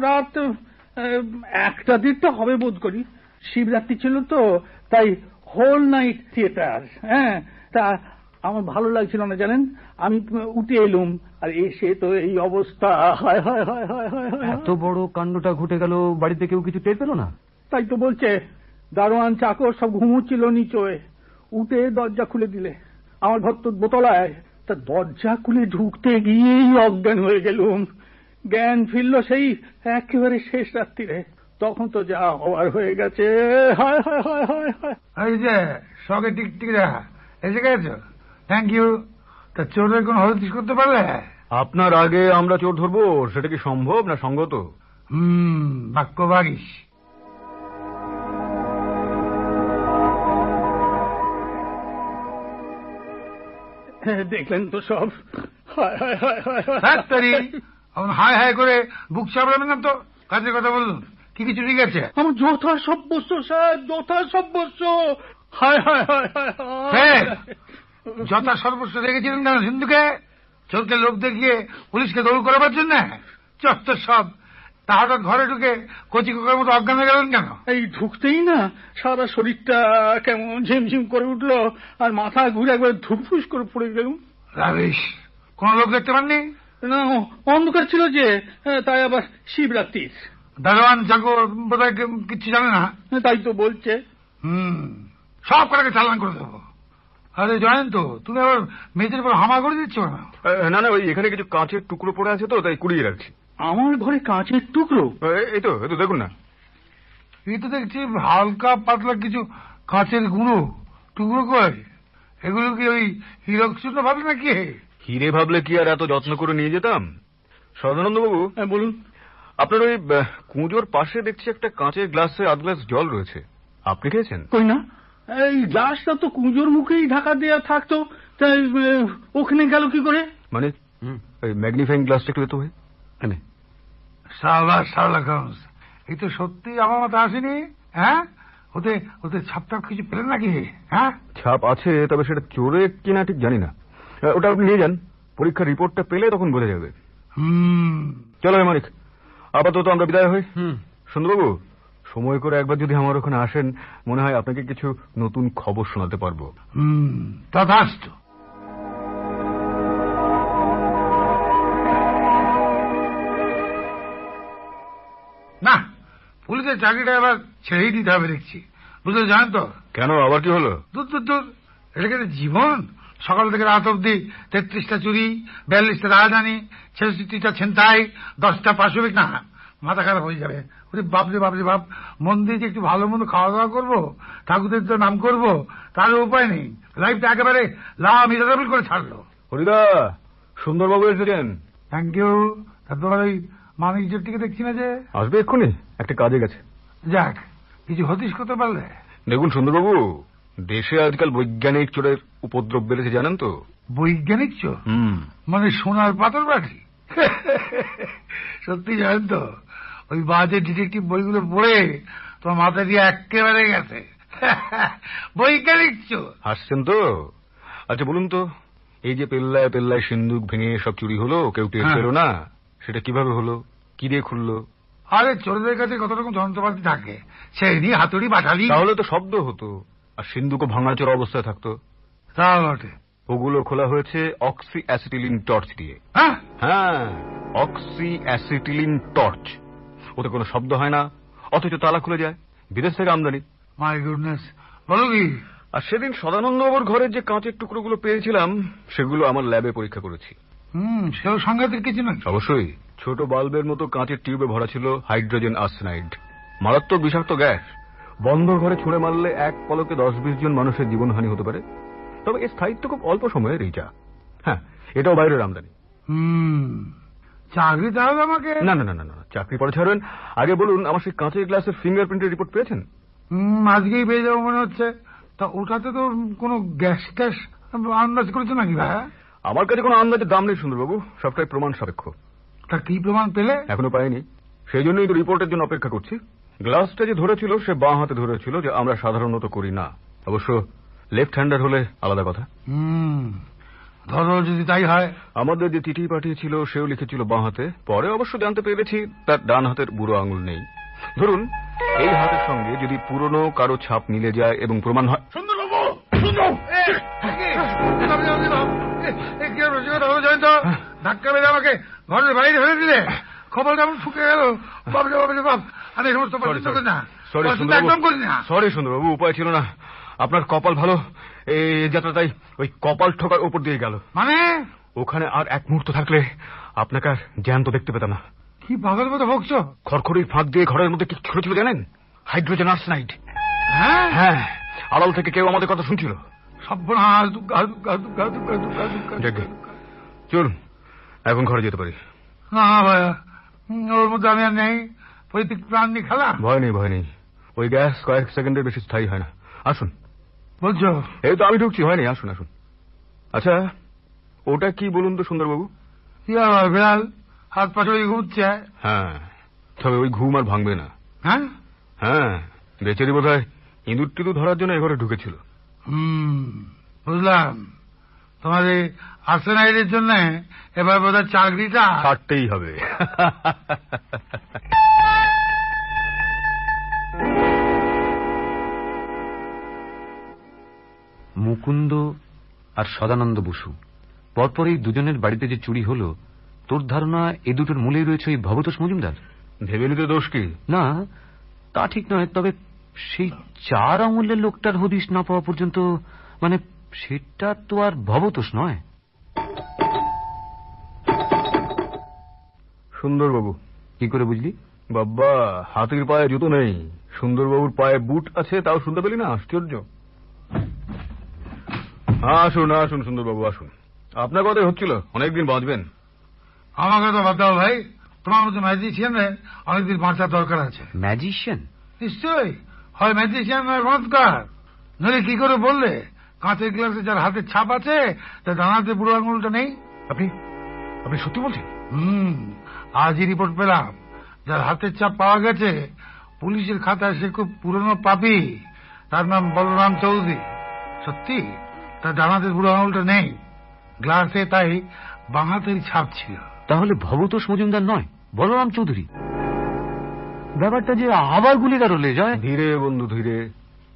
রাত একটা দেড়টা হবে বোধ করি। শিবরাত্রি ছিল তো তাই হোল নাইট থিয়েটার হ্যাঁ। তা আমার ভালো লাগছিল না জানেন? আমি উঠে এলুম আর এসে তো এই অবস্থা। হায় হায় হায় হায় হায় হায় এত বড় কাণ্ডটা ঘটে গেল বাড়িতে কেউ কিছু টের পেল না? তাই তো বলছে দারোয়ান চাকর সব ঘুমোচ্ছিল নিচয়ে। উঠে দরজা খুলে দিলে। আমার ঘর তো বোতলায় তা দরজা খুলে ঢুকতে গিয়েই অজ্ঞান হয়ে গেলুম। জ্ঞান ফিরল সেই একেবারে শেষ রাত্রিরে। তখন তো যা হওয়ার হয়ে গেছে। হায় হায় হায় হায় হায়। এই যে সঙ্গে টিকটিক দেখা এসে গেছো? থ্যাংক ইউ তা চোরের কোনো হদিস করতে পারলে? আপনার আগে আমরা চোর ধরবো সেটা কি সম্ভব না সঙ্গত? হুম বাক্য বাগিস হ্যাঁ, দেখলেন তো সব। হায় হায় হায় হায় হায়। হায় হায় করে বুক চাপড়াবেন না তো? কাজের কথা বলুন কি কিছু ঠিক আছে? আমার যথা সব্যস্ত স্যার যথা সব্যস্ত হায় হায় হায় হায়। হায় যথা সর্বস্ব রেখেছিলেন কেন সিন্ধুকে? চোরকে লোক দেখিয়ে পুলিশকে দৌড় করাবার জন্য? চত্বর সব। তা হঠাৎ ঘরে ঢুকে কচি কোকার মতো অজ্ঞান হয়ে গেলেন কেন? এই ঢুকতেই না সারা শরীরটা কেমন ঝিমঝিম করে উঠল আর মাথা ঘুরে একবার ধুপফুস করে পড়ে গেলুম রাবিশ কোন লোক দেখতে পাননি? না অন্ধকার ছিল যে হ্যাঁ, তাই আবার শিবরাত্রির। দারোয়ান চাকর বোধহয় কিচ্ছু জানে না। তাই তো বলছে। হুম সব কটাকে চালান করে দেবো। আরে জয়ন্ত তুমি আবার মেঝের উপর হামা করে দিচ্ছ আহ, না না ওই এখানে কিছু কাঁচের টুকরো পড়ে আছে তো তাই কুড়িয়ে রাখছি। আমার ঘরে কাঁচের টুকরো? এই- তো এই তো দেখুন না। এই তো দেখছি হালকা পাতলা কিছু কাঁচের গুঁড়ো। টুকরো কয় এগুলো কি ওই হিরক চূর্ণ ভাবে নাকি? হিরে ভাবলে কি আর এত যত্ন করে নিয়ে যেতাম? সদানন্দ বাবু হ্যাঁ, বলুন। আপনার ওই কুঁজোর পাশে দেখছি একটা কাঁচের গ্লাসে আধ গ্লাস জল রয়েছে। আপনি খেয়েছেন? কই না? এই গ্লাসটা তো কুঁজোর মুখেই ঢাকা দেয়া থাকতো। তাই ওখানে গেল কি করে? মানে? হুম, ওই ম্যাগনিফাইং গ্লাসটা একটু হয়ে সালা এই তো সত্যি আমার মতো আসেনি হ্যাঁ? ওতে ওতে ছাপ ছাপটাপ কিছু পেলেন নাকি? হ্যাঁ? ছাপ আছে তবে সেটা চোরে কিনা ঠিক জানি না। ওটা আপনি নিয়ে যান। পরীক্ষার রিপোর্টটা পেলে তখন বোঝা যাবে। হুম। চলো মানিক আপাতত আমরা বিদায় হই। হুম। সুন্দরবাবু সময় করে একবার যদি আমার ওখানে আসেন মনে হয় আপনাকে কিছু নতুন খবর শোনাতে পারব। না পুলিশের চাকরিটা এবার ছেড়েই দিতে হবে দেখছি। বুঝলে জানেন তো? কেন আবার কি হলো? দূর দূর দূর। এটাকে তো জীবন? সকাল থেকে রাত অব্দি তেত্রিশটা চুরি বিয়াল্লিশটা রাজধানী ছেষট্টিটা ছিনতাই দশটা পাশবিক না মাথা খারাপ হয়ে যাবে। ওরে বাপরে বাপরে বাপ মন্দিরে যে একটু ভালো মন্দ খাওয়া দাওয়া করব? ঠাকুরের তো নাম করব? তার উপায় নেই। লাইফটা একেবারে লাভ মিজাবেল করে ছাড়লো। হরিদা সুন্দরবাবু এসেছেন। থ্যাংক ইউ তোমার ওই মানিক জোটটিকে দেখছি না যে? আসবে এক্ষুনি একটা কাজে গেছে। যাক কিছু হতিস করতে পারলে। দেখুন সুন্দরবাবু দেশে আজকাল বৈজ্ঞানিক চোরের উপদ্রব বেড়েছে জানেন তো? বৈজ্ঞানিক চোর? মানে সোনার পাথর বাটি? (laughs) সত্যি জানেন তো? ওই বাজে ডিটেকটিভ বইগুলো পড়ে? তোমার মাথা দিয়ে একেবারে গেছে। বৈজ্ঞানিক হাসছেন তো? আচ্ছা বলুন তো এই যে পেল্লায় পেল্লায় সিন্দুক ভেঙে সব চুরি হলো কেউ টের হ্যাঁ। পেল না? সেটা কীভাবে হলো? কি দিয়ে খুললো? আরে চোরদের কাছে কত রকম যন্ত্রপাতি থাকে। সেই হাতুড়ি বাটালি তাহলে তো শব্দ হতো আর সিন্ধুকও ভাঙাচোর অবস্থায় থাকতো। তা বটে। ওগুলো খোলা হয়েছে অক্সি অ্যাসিটিলিন টর্চ দিয়ে। হ্যাঁ? হ্যাঁ অক্সি অ্যাসিটিলিন টর্চ। ওতে কোনো শব্দ হয় না অথচ তালা খুলে যায় বিদেশ থেকে আমদানি। মাই গুডনেস বলো কি? আর সেদিন সদানন্দ বাবুর ঘরের যে কাঁচের টুকরোগুলো পেয়েছিলাম সেগুলো আমার ল্যাবে পরীক্ষা করেছি। হুম সেও সাংঘাতিক কিছু নয়। অবশ্যই ছোট বাল্বের মতো কাঁচের টিউবে ভরা ছিল হাইড্রোজেন আর্সেনাইড। মারাত্মক বিষাক্ত গ্যাস। বন্ধ ঘরে ছুঁড়ে মারলে এক পলকে দশ বিশ জন মানুষের জীবনহানি হতে পারে। তবে এর স্থায়িত্ব খুব অল্প সময়ের যা হ্যাঁ এটাও বাইরের আমদানি। হুম। চাকরি তাহলে আমাকে? না না না না না চাকরি পরে ছাড়বেন। আগে বলুন আমার সেই কাঁচের গ্লাসের ফিঙ্গারপ্রিন্টের রিপোর্ট পেয়েছেন? আজকেই পেয়ে যাব মনে হচ্ছে। তা ওটাতে তো কোনো গ্যাস ট্যাস আন্দাজ করেছ নাকি ভাই আমার কাছে কোনো আন্দাজের দাম নেই সুন্দরবাবু। সবটাই প্রমাণ সাপেক্ষ। তা কি প্রমাণ পেলে? এখনও পাইনি। সেই জন্যই তো রিপোর্টের জন্য অপেক্ষা করছি। গ্লাসটা যে ধরেছিল সে বাঁ হাতে ধরেছিল যে আমরা সাধারণত করি না। অবশ্য লেফট হ্যান্ডার হলে আলাদা কথা। হুম ধরো যদি তাই হয় আমাদের যে চিঠি পাঠিয়েছিল সেও লিখেছিল বাঁ হাতে পরে অবশ্য জানতে পেরেছি তার ডান হাতের বুড়ো আঙুল নেই ধরুন এই হাতের সঙ্গে যদি পুরনো কারও ছাপ মিলে যায় এবং প্রমাণ হয়? ধাক্কা মেরে আমাকে ঘরের বাইরে ফেলে দিলে খবরটা আমার শুকে গেল বাবরে বাবরে বাপ আমি সমস্ত না সরি সুন্দরবাবু উপায় ছিল না আপনার কপাল ভালো এই যাত্রাটাই ওই কপাল ঠোকার উপর দিয়ে গেল। মানে? ওখানে আর এক মুহূর্ত থাকলে আপনাকে আর জ্যান্ত দেখতে পেতাম না। কি পাগল মতো বকছো খড়খড়ির ফাঁক দিয়ে ঘরের মধ্যে কি ছোট ছিল জানেন? Hydrogen arsenide. হ্যাঁ? হ্যাঁ আড়াল থেকে কেউ আমাদের কথা শুনছিল। চলুন এখন ঘরে যেতে পারি। না ভাইয়া ওর মধ্যে আমি আর নেই। পৈতৃক প্রাণ নিয়ে খেলা। ভয় নেই ভয় নেই। ওই গ্যাস কয়েক সেকেন্ডের বেশি স্থায়ী হয় না। আসুন। বলছো? এই তো আমি ঢুকছি হয়নি আসুন আসুন। আচ্ছা ওটা কি বলুন তো সুন্দরবাবু? কি আবার বিড়াল হাত পাশে ঘুরছে হ্যাঁ তবে ওই ঘুম আর ভাঙবে না। হ্যাঁ? হ্যাঁ বেচারি বোধ হয় ইঁদুর টিঁদুর ধরার জন্য এঘরে ঢুকেছিল। হুম বুঝলাম। তোমার এই আর্সেনাইডের জন্য এবার বোধহয় চাকরিটা ছাড়তেই হবে। (laughs) মুকুন্দ আর সদানন্দ বসু। পরপর এই দুজনের বাড়িতে যে চুরি হল তোর ধারণা এ দুটোর মূলেই রয়েছে ওই ভবতোষ মজুমদার? ভেবে নিতে দোষ কি? না তা ঠিক নয় তবে সেই চার আঙুলের লোকটার হদিশ না পাওয়া পর্যন্ত মানে সেটা তো আর ভবতোষ নয়। সুন্দরবাবু। কি করে বুঝলি? বাবা হাতির পায়ে জুতো নেই। সুন্দরবাবুর পায়ে বুট আছে তাও শুনতে পেলি না? আশ্চর্য। আসুন আসুন সুন্দরবাবু আসুন। আপনার কথাই হচ্ছিল অনেকদিন বাঁচবেন। আমাকে তো বাদ দাও ভাই তোমার মতো ম্যাজিশিয়ানের অনেকদিন বাঁচার দরকার আছে। ম্যাজিশিয়ান নিশ্চয়ই হয় ম্যাজিশিয়ান নয় চমৎকার নইলে কি করে বললে? কাঁচের গ্লাসে যার হাতের ছাপ আছে তার ডানাতে বুড়ো আঙুলটা নেই। আপনি আপনি সত্যি বলছেন? হুম আজই রিপোর্ট পেলাম। যার হাতের ছাপ পাওয়া গেছে পুলিশের খাতায় সে খুব পুরনো পাপি। তার নাম বলরাম চৌধুরী। সত্যি? তার ডানাতে বুড়ো আঙুলটা নেই। গ্লাসে তাই বাঁহাতের ছাপ ছিল। তাহলে ভবতোষ মজুমদার নয় বলরাম চৌধুরী। ব্যাপারটা যে আবার গুলি গারলে যায় ধীরে বন্ধু ধীরে।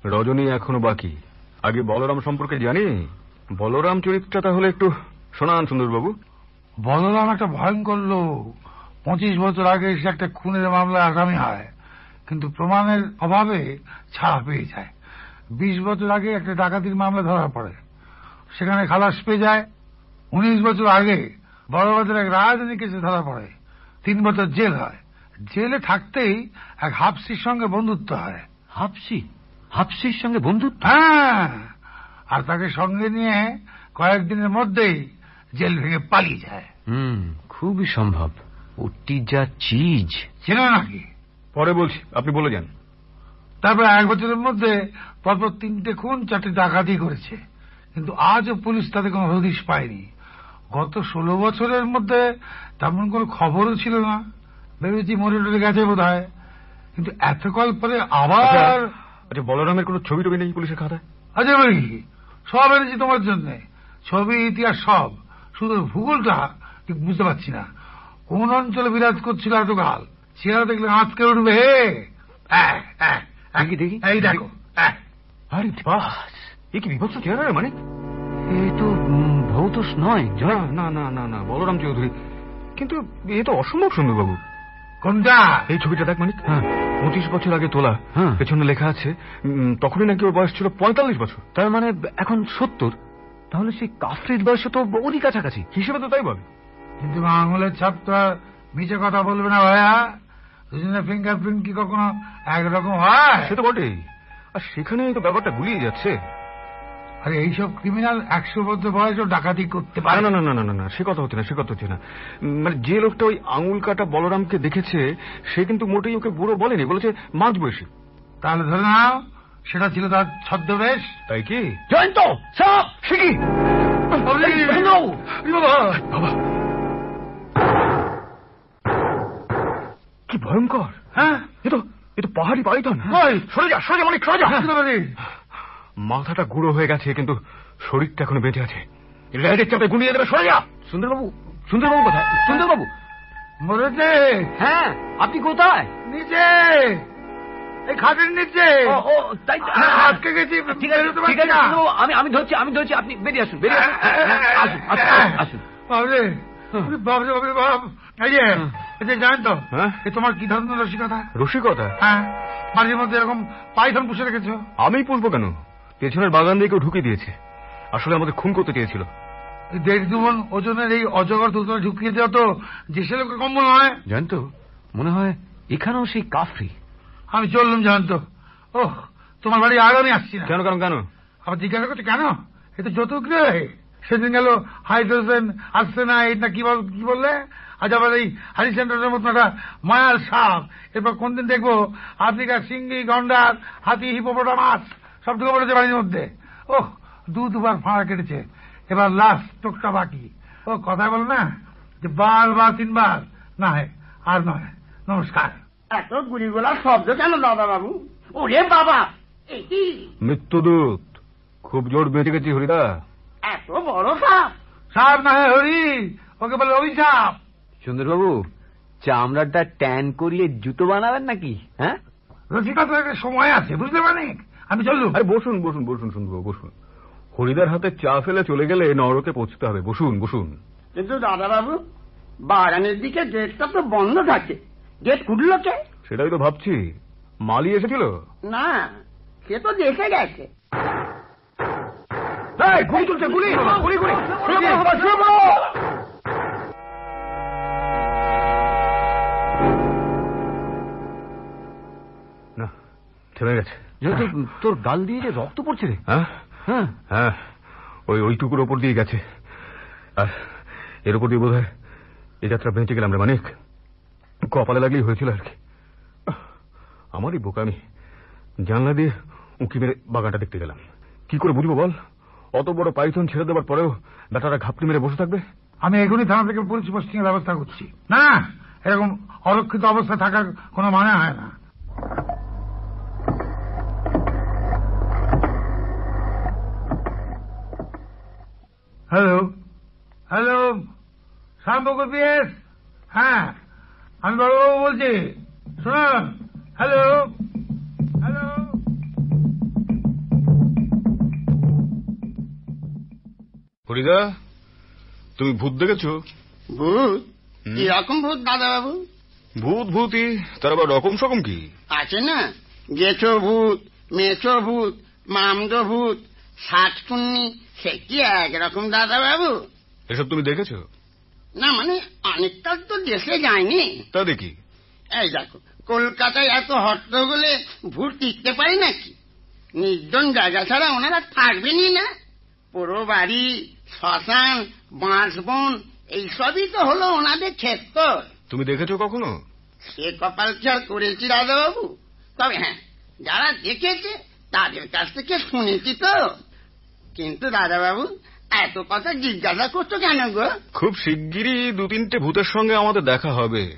রজনী এখনও বাকি। আগে বলরাম সম্পর্কে জানি। বলরাম চরিত্রটা তাহলে একটু শোনান সুন্দরবাবু। বলরাম একটা ভয়ঙ্কর লোক। পঁচিশ বছর আগে সে একটা খুনের মামলায় আসামি হয়। কিন্তু প্রমাণের অভাবে ছাড়া পেয়ে যায়। বিশ বছর আগে একটা ডাকাতির মামলা ধরা পড়ে। সেখানে খালাস পেয়ে যায়। উনিশ বছর আগে বড়বাজার এক রাজধানী কেসে ধরা পড়ে। তিন বছর জেল হয়। জেলে থাকতেই এক হাফসির সঙ্গে বন্ধুত্ব হয়। হাফসি? হাফসির সঙ্গে বন্ধুত্ব? হ্যাঁ। আর তাকে সঙ্গে নিয়ে কয়েকদিনের মধ্যেই জেল ভেঙে পালিয়ে যায়। হুম খুবই সম্ভব। ওটি যা চিজ। চেনো নাকি? পরে বলছি আপনি বলে যান। তারপর এক বছরের মধ্যে পরপর তিনটে খুন চারটে ডাকাতি করেছে। কিন্তু আজও পুলিশ তাদের কোনো হদিশ পায়নি। গত ষোলো বছরের মধ্যে তেমন কোনো খবরও ছিল না। ভেবেছি মরে টরে গেছে বোধ হয় কিন্তু এতকাল পরে আবার আচ্ছা বলরামের কোনো ছবি টবি নেই পুলিশের খাতায়? আচ্ছা বলি কি, সব এনেছি তোমার জন্য। ছবি ইতিহাস সব। শুধু ভূগোলটা ঠিক বুঝতে পারছি না। কোন অঞ্চলে বিরাজ করছিল এতকাল? চেহারা দেখলে আঁতকে উঠবে হে! হ্যাঁ, হ্যাঁ, হ্যাঁ। দেখি, দেখি। এই দেখো। আরে বাস এ কি বিভৎস চেহারা রে মানে? এ তো ভৌতোষ নয় না না না না না বলরাম চৌধুরী। কিন্তু এ তো অসম্ভব সুন্দর বাবু কোনটা? এই ছবিটা দেখ মানিক। হ্যাঁ। পঁচিশ বছর আগে তোলা। হ্যাঁ। পেছনে লেখা আছে তখনই নাকি ওর বয়স ছিল পঁয়তাল্লিশ বছর। তার মানে এখন সত্তর। তাহলে সেই কাফরির বয়সে তো ওরই কাছাকাছি। হিসেবে তো তাই বলে। কিন্তু আঙুলের ছাপ তো মিছে কথা বলবে না ভাইয়া। দুজনের ফিঙ্গারপ্রিন্ট কি কখনো একরকম হয়? সে তো বটেই। আর সেখানেই তো ব্যাপারটা গুলিয়ে যাচ্ছে। আরে এইসব ক্রিমিনাল একশো বছর বয়সও ডাকাতি করতে পারে। না না না না না সে কথা হচ্ছে না সে কথা হচ্ছে না। মানে যে লোকটা ওই আঙুল কাটা বলরামকে দেখেছে সে কিন্তু মোটেই ওকে বুড়ো বলেনি বলেছে মাঝ বয়সী। তাহলে ধরে নাও সেটা ছিল তার ছদ্মবেশ। তাই কি? জয়ন্ত সব সে কি বাবা বাবা। কি ভয়ঙ্কর? হ্যাঁ? এ তো এ তো পাহাড়ি পাইথন। সরে যা সরে যা মালিক সরে যা। পারি। মাথাটা গুঁড়ো হয়ে গেছে কিন্তু শরীরটা এখনও বেঁচে আছে। রেডের চাপে দেবে সরে যা! সুন্দরবাবু সুন্দরবাবু কোথায় সুন্দরবাবু! মরেছে! হ্যাঁ আপনি কোথায়? নিচে! এই খাটের নিচে! হ্যাঁ, আটকে গেছি ঠিক আছে ঠিক আছে আমি আমি ধরছি আমি ধরছি আপনি বেরিয়ে আসুন বেরিয়ে আসুন। হ্যাঁ, আসুন আসুন বাবরে বাবরে বাবরে বাব এই যে এই যে জানেন তো হ্যাঁ? এ তোমার কি ধরনের রসিকতা? রসিকতা? হ্যাঁ মাঝে মধ্যে এরকম পাইথন পুষে রেখেছো? আমি পুষবো কেন? পেছনের বাগান দিয়ে কেউ ঢুকে দিয়েছে। আসলে আমাদের খুন করতে চেয়েছিল। দেড় দুমন ওজনের এই অজগর দুটো ঢুকিয়ে দেওয়া তো যে সে লোকের কম্বল নয়। জয়ন্ত মনে হয় এখানেও সেই কাফরি। আমি চললাম জানেন তো ওহ তোমার বাড়ি আর আমি আসছি না। কেন কেন কেন? আবার জিজ্ঞাসা করছে কেন? এ তো যৌতুক রে। সেদিন গেল হাইড্রোজেন আসছে না এই না কি কি বললে? আজ আবার এই হারি সেন্টারের মতন একটা মায়াল সাপ। এরপর কোনদিন দেখব? আফ্রিকার সিঙ্গি গন্ডার হাতি হিপোপোটামাস। সব ঢুকে পড়েছে বাড়ির মধ্যে। ওহ দু দুবার ফাঁড়া কেটেছে। এবার লাস্ট টোকটা বাকি। ও কথা বল না যে বারবার তিনবার। না আর নয় নমস্কার। এত গুলিগোলার শব্দ কেন দাদা বাবু? ওরে বাবা! মৃত্যুদূত খুব জোর বেঁচে গেছি হরিদা। এত বড় সাপ! সাপ না হয় হরি! ওকে বলে অভিশাপ। সুন্দরবাবু চামড়াটা ট্যান করিয়ে জুতো বানাবেন নাকি হ্যাঁ? রসিকতার একটা সময় আছে বুঝতে পারেন আমি চললুম। আরে বসুন বসুন বসুন শুনব বসুন। হরিদার হাতে চা ফেলে চলে গেলে নরকে পৌঁছতে হবে। বসুন বসুন। কিন্তু দাদা বাবু বাগানের দিকে গেটটা তো বন্ধ থাকে। গেট খুললো কে? সেটাই তো ভাবছি। মালি এসেছিল? না সে তো দেখে গেছে। গুলি চলছে গুলি! গুলি গুলি! থেমে গেছে। তোর গাল দিয়ে যে রক্ত পড়ছে রে। হ্যাঁ? হ্যাঁ। হ্যাঁ। ওই ওই টুকুর ওপর দিয়ে গেছে। আর এর উপর দিয়ে বোধ হয় এই যাত্রা বেঁচে গেলাম রে মানিক। কপালে লাগলেই হয়েছিল আর কি। আমারই বোকামি। জানলা দিয়ে উঁকি মেরে বাগানটা দেখতে গেলাম। কি করে বুঝব বল? অত বড় পাইথন ছেড়ে দেওয়ার পরেও বেটারা ঘাপটি মেরে বসে থাকবে? আমি এখনই থানা থেকে পুলিশ পোস্টিং এর ব্যবস্থা করছি। না এরকম অরক্ষিত অবস্থা থাকার কোনো মানে হয় না। হ্যালো হ্যালো শ্যামবকুল পিএস হ্যাঁ আমি বড়বাবু বলছি। শুনুন হ্যালো হ্যালো হরিদা তুমি ভূত দেখেছ? ভূত? কীরকম ভূত দাদা বাবু ভূত ভূতই তার আবার রকম সকম কি? আছে না? গেছো ভূত মেছো ভূত মামদো ভূত ষাট কুন্নি সে কি একরকম দাদা বাবু এসব তুমি দেখেছ? না মানে অনেকটা তো দেশে যায়নি। তা দেখি। এই দেখো কলকাতায় এত হট্টগোলে ভুট টিকতে পারি নাকি? নির্জন জায়গা ছাড়া ওনারা থাকবেনই না। পুরো বাড়ি শ্মশান বাঁশবন এইসবই তো হলো ওনাদের ক্ষেত্র। তুমি দেখেছ কখনো? সে কপাল খেয়াল করেছি দাদাবাবু। তবে হ্যাঁ যারা দেখেছে তাদের কাছ থেকে শুনেছি তো। কিন্তু দাদাবাবু এত কথা জিজ্ঞাসা করছ কেন গো? খুব শিগগিরই দু তিনটে ভূতের সঙ্গে আমাদের দেখা হবে।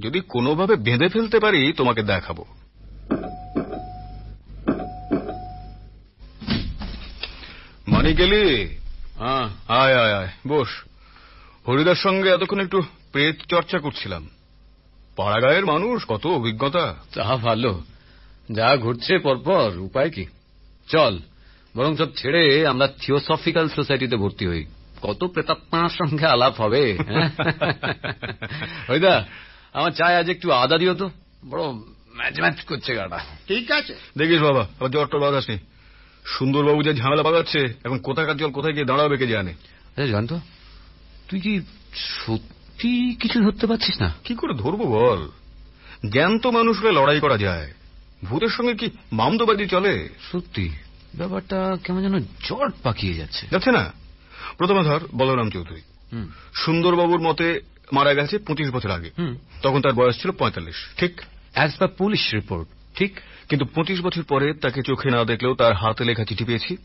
যদি কোনোভাবে বেঁধে ফেলতে পারি তোমাকে দেখাবো। মানি গেলি হ্যাঁ। আয় আয় আয় বস। হরিদার সঙ্গে এতক্ষণ একটু প্রেত চর্চা করছিলাম। পাড়াগাঁয়ের মানুষ কত অভিজ্ঞতা। তা ভালো। যা ঘটছে পরপর উপায় কি? চল। বরং সব ছেড়ে আমরা থিওসফিক্যাল সোসাইটিতে ভর্তি হই। কত প্রেতাত্মার সঙ্গে আলাপ হবে হ্যাঁ? হরিদা আমার চায় আজ একটু আদা দিও তো। বড় ম্যাচ ম্যাচ করছে গাটা। ঠিক আছে। দেখিস বাবা আবার জ্বরটা বাজাসনি সুন্দরবাবু যে ঝামেলা বাগাচ্ছে এখন কোথাকার জল কোথায় গিয়ে দাঁড়াবে কে জানে? আচ্ছা জানতো তুই কি সত্যি কিছু ধরতে পারছিস না? কি করে ধরবো বল? জ্ঞান তো মানুষ হলে লড়াই করা যায়। ভূতের সঙ্গে কি মামদোবাজি চলে? সত্যি। ব্যাপারটা কেমন যেন জট পাকিয়ে যাচ্ছে। যাচ্ছে না? প্রথমে ধর বলরাম চৌধুরী। সুন্দরবাবুর মতে মারা গেছে পঁচিশ বছর আগে। তখন তার বয়স ছিল পঁয়তাল্লিশ। ঠিক? অ্যাজ পার পুলিশ রিপোর্ট ঠিক? কিন্তু পঁচিশ বছর পরে তাকে চোখে না দেখলেও তার হাতে লেখা চিঠি পেয়েছি।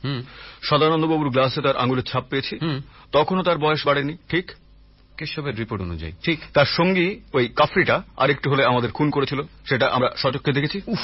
সদানন্দবাবুর গ্লাসে তার আঙুলের ছাপ পেয়েছি। তখনও তার বয়স বাড়েনি। ঠিক? কেশবের রিপোর্ট অনুযায়ী। ঠিক। তার সঙ্গী ওই কাফরিটা আরেকটু হলে আমাদের খুন করেছিল সেটা আমরা সচক্ষে দেখেছি। উফ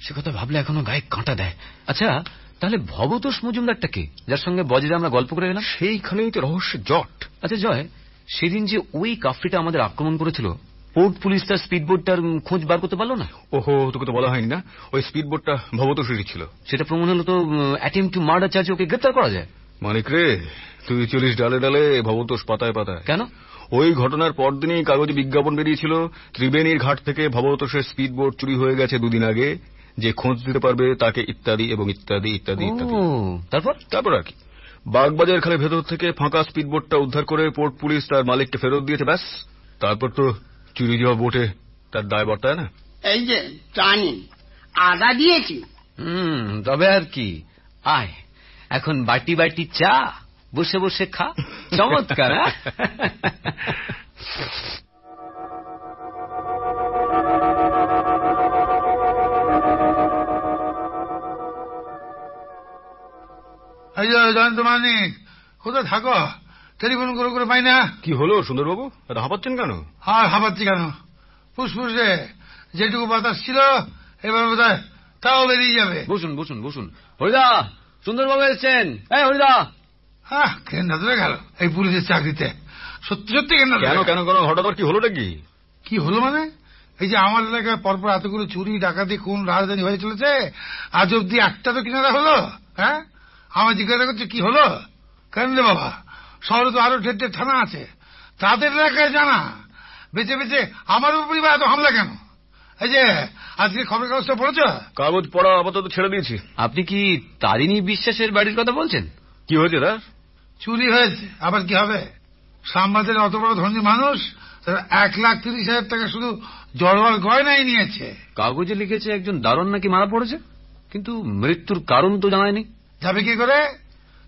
সে কথা ভাবলে এখনও গায়ে কাঁটা দেয়। আচ্ছা তাহলে ভবতোষ মজুমদারটা কে? যার সঙ্গে বজরে আমরা গল্প করে এলাম? সেইখানেই তো রহস্যের জট। আচ্ছা জয় সেদিন যে ওই কাফরিটা আমাদের আক্রমণ করেছিল পোর্ট পুলিশ তার স্পিডবোটটার খোঁজ বার করতে পারল না? ওহো তোকে তো বলা হয়নি না। ওই স্পিড বোটটা ভবতোষেরই ছিল। সেটা প্রমাণ হলো তো অ্যাটেম্প টু মার্ডার চার্জে ওকে গ্রেপ্তার করা যায়। মানিক রে তুই চলিস ডালে ডালে ভবতোষ পাতায় পাতায়। কেন? ওই ঘটনার পরদিনই কাগজে বিজ্ঞাপন বেরিয়েছিল। ত্রিবেণীর ঘাট থেকে ভবতোষের স্পিড বোট চুরি হয়ে গেছে দুদিন আগে। যে খোঁজ দিতে পারবে তাকে ইত্যাদি এবং ইত্যাদি ইত্যাদি ইত্যাদি। তারপর? তারপর আর কি। বাগবাজার খালে ভেতর থেকে ফাঁকা স্পিড বোটটা উদ্ধার করে পোর্ট পুলিশ তার মালিককে ফেরত দিয়েছে ব্যাস। তারপর তো চুরি যাওয়া বোটে তার দায় বর্তায় না? এই যে জানি আদা দিয়েছি। হুম তবে আর কি। আয় এখন বাটি বাটি চা বসে বসে খা। চমৎকার (laughs) এই যে জয়ন্ত মানিক কোথায় থাকো? টেলিফোন করে করে পাই না। কি হলো সুন্দরবাবু? এত হাঁপাচ্ছেন কেন? আর হাঁপাচ্ছি কেন? ফুসফুসে যেটুকু বাতাস ছিল এবার বোধ হয় তাও বেরিয়ে যাবে। বসুন বসুন বসুন। হরিদা সুন্দরবাবু এসছেন। এই হরিদা! হ্যাঁ কেন্দ্র ধরে গেল এই পুলিশের চাকরিতে। সত্যি সত্যি কেন্দ্র কেন কেন কেন? হঠাৎ কি হলোটা কি? কি হলো মানে? এই যে আমার এলাকায় পরপর এতগুলো চুরি ডাকাতি কোন রাজধানী হয়ে চলেছে আজ অব্দি একটা তো কিনারা হলো হ্যাঁ? আমার জিজ্ঞাসা করছে কি হলো? কেন রে বাবা? শহরে তো আরও ঠের থানা আছে। তাদের এলাকায় জানা। বেঁচে বেঁচে আমার উপরই বা এত হামলা কেন? এই যে আজকে খবরের কাগজটা পড়েছ? কাগজ পড়া আপাতত ছেড়ে দিয়েছি। আপনি কি তারিণী বিশ্বাসের বাড়ির কথা বলছেন? কি হয়েছে তার চুরি হয়েছে। আবার কি হবে? সাম্বাদের অত বড় ধনী মানুষ তারা এক লাখ তিরিশ হাজার টাকা শুধু জড়োয়ার গয়নাই নিয়েছে। কাগজে লিখেছে একজন দারণ নাকি মারা পড়েছে? কিন্তু মৃত্যুর কারণ তো জানায়নি। যাবে কি করে?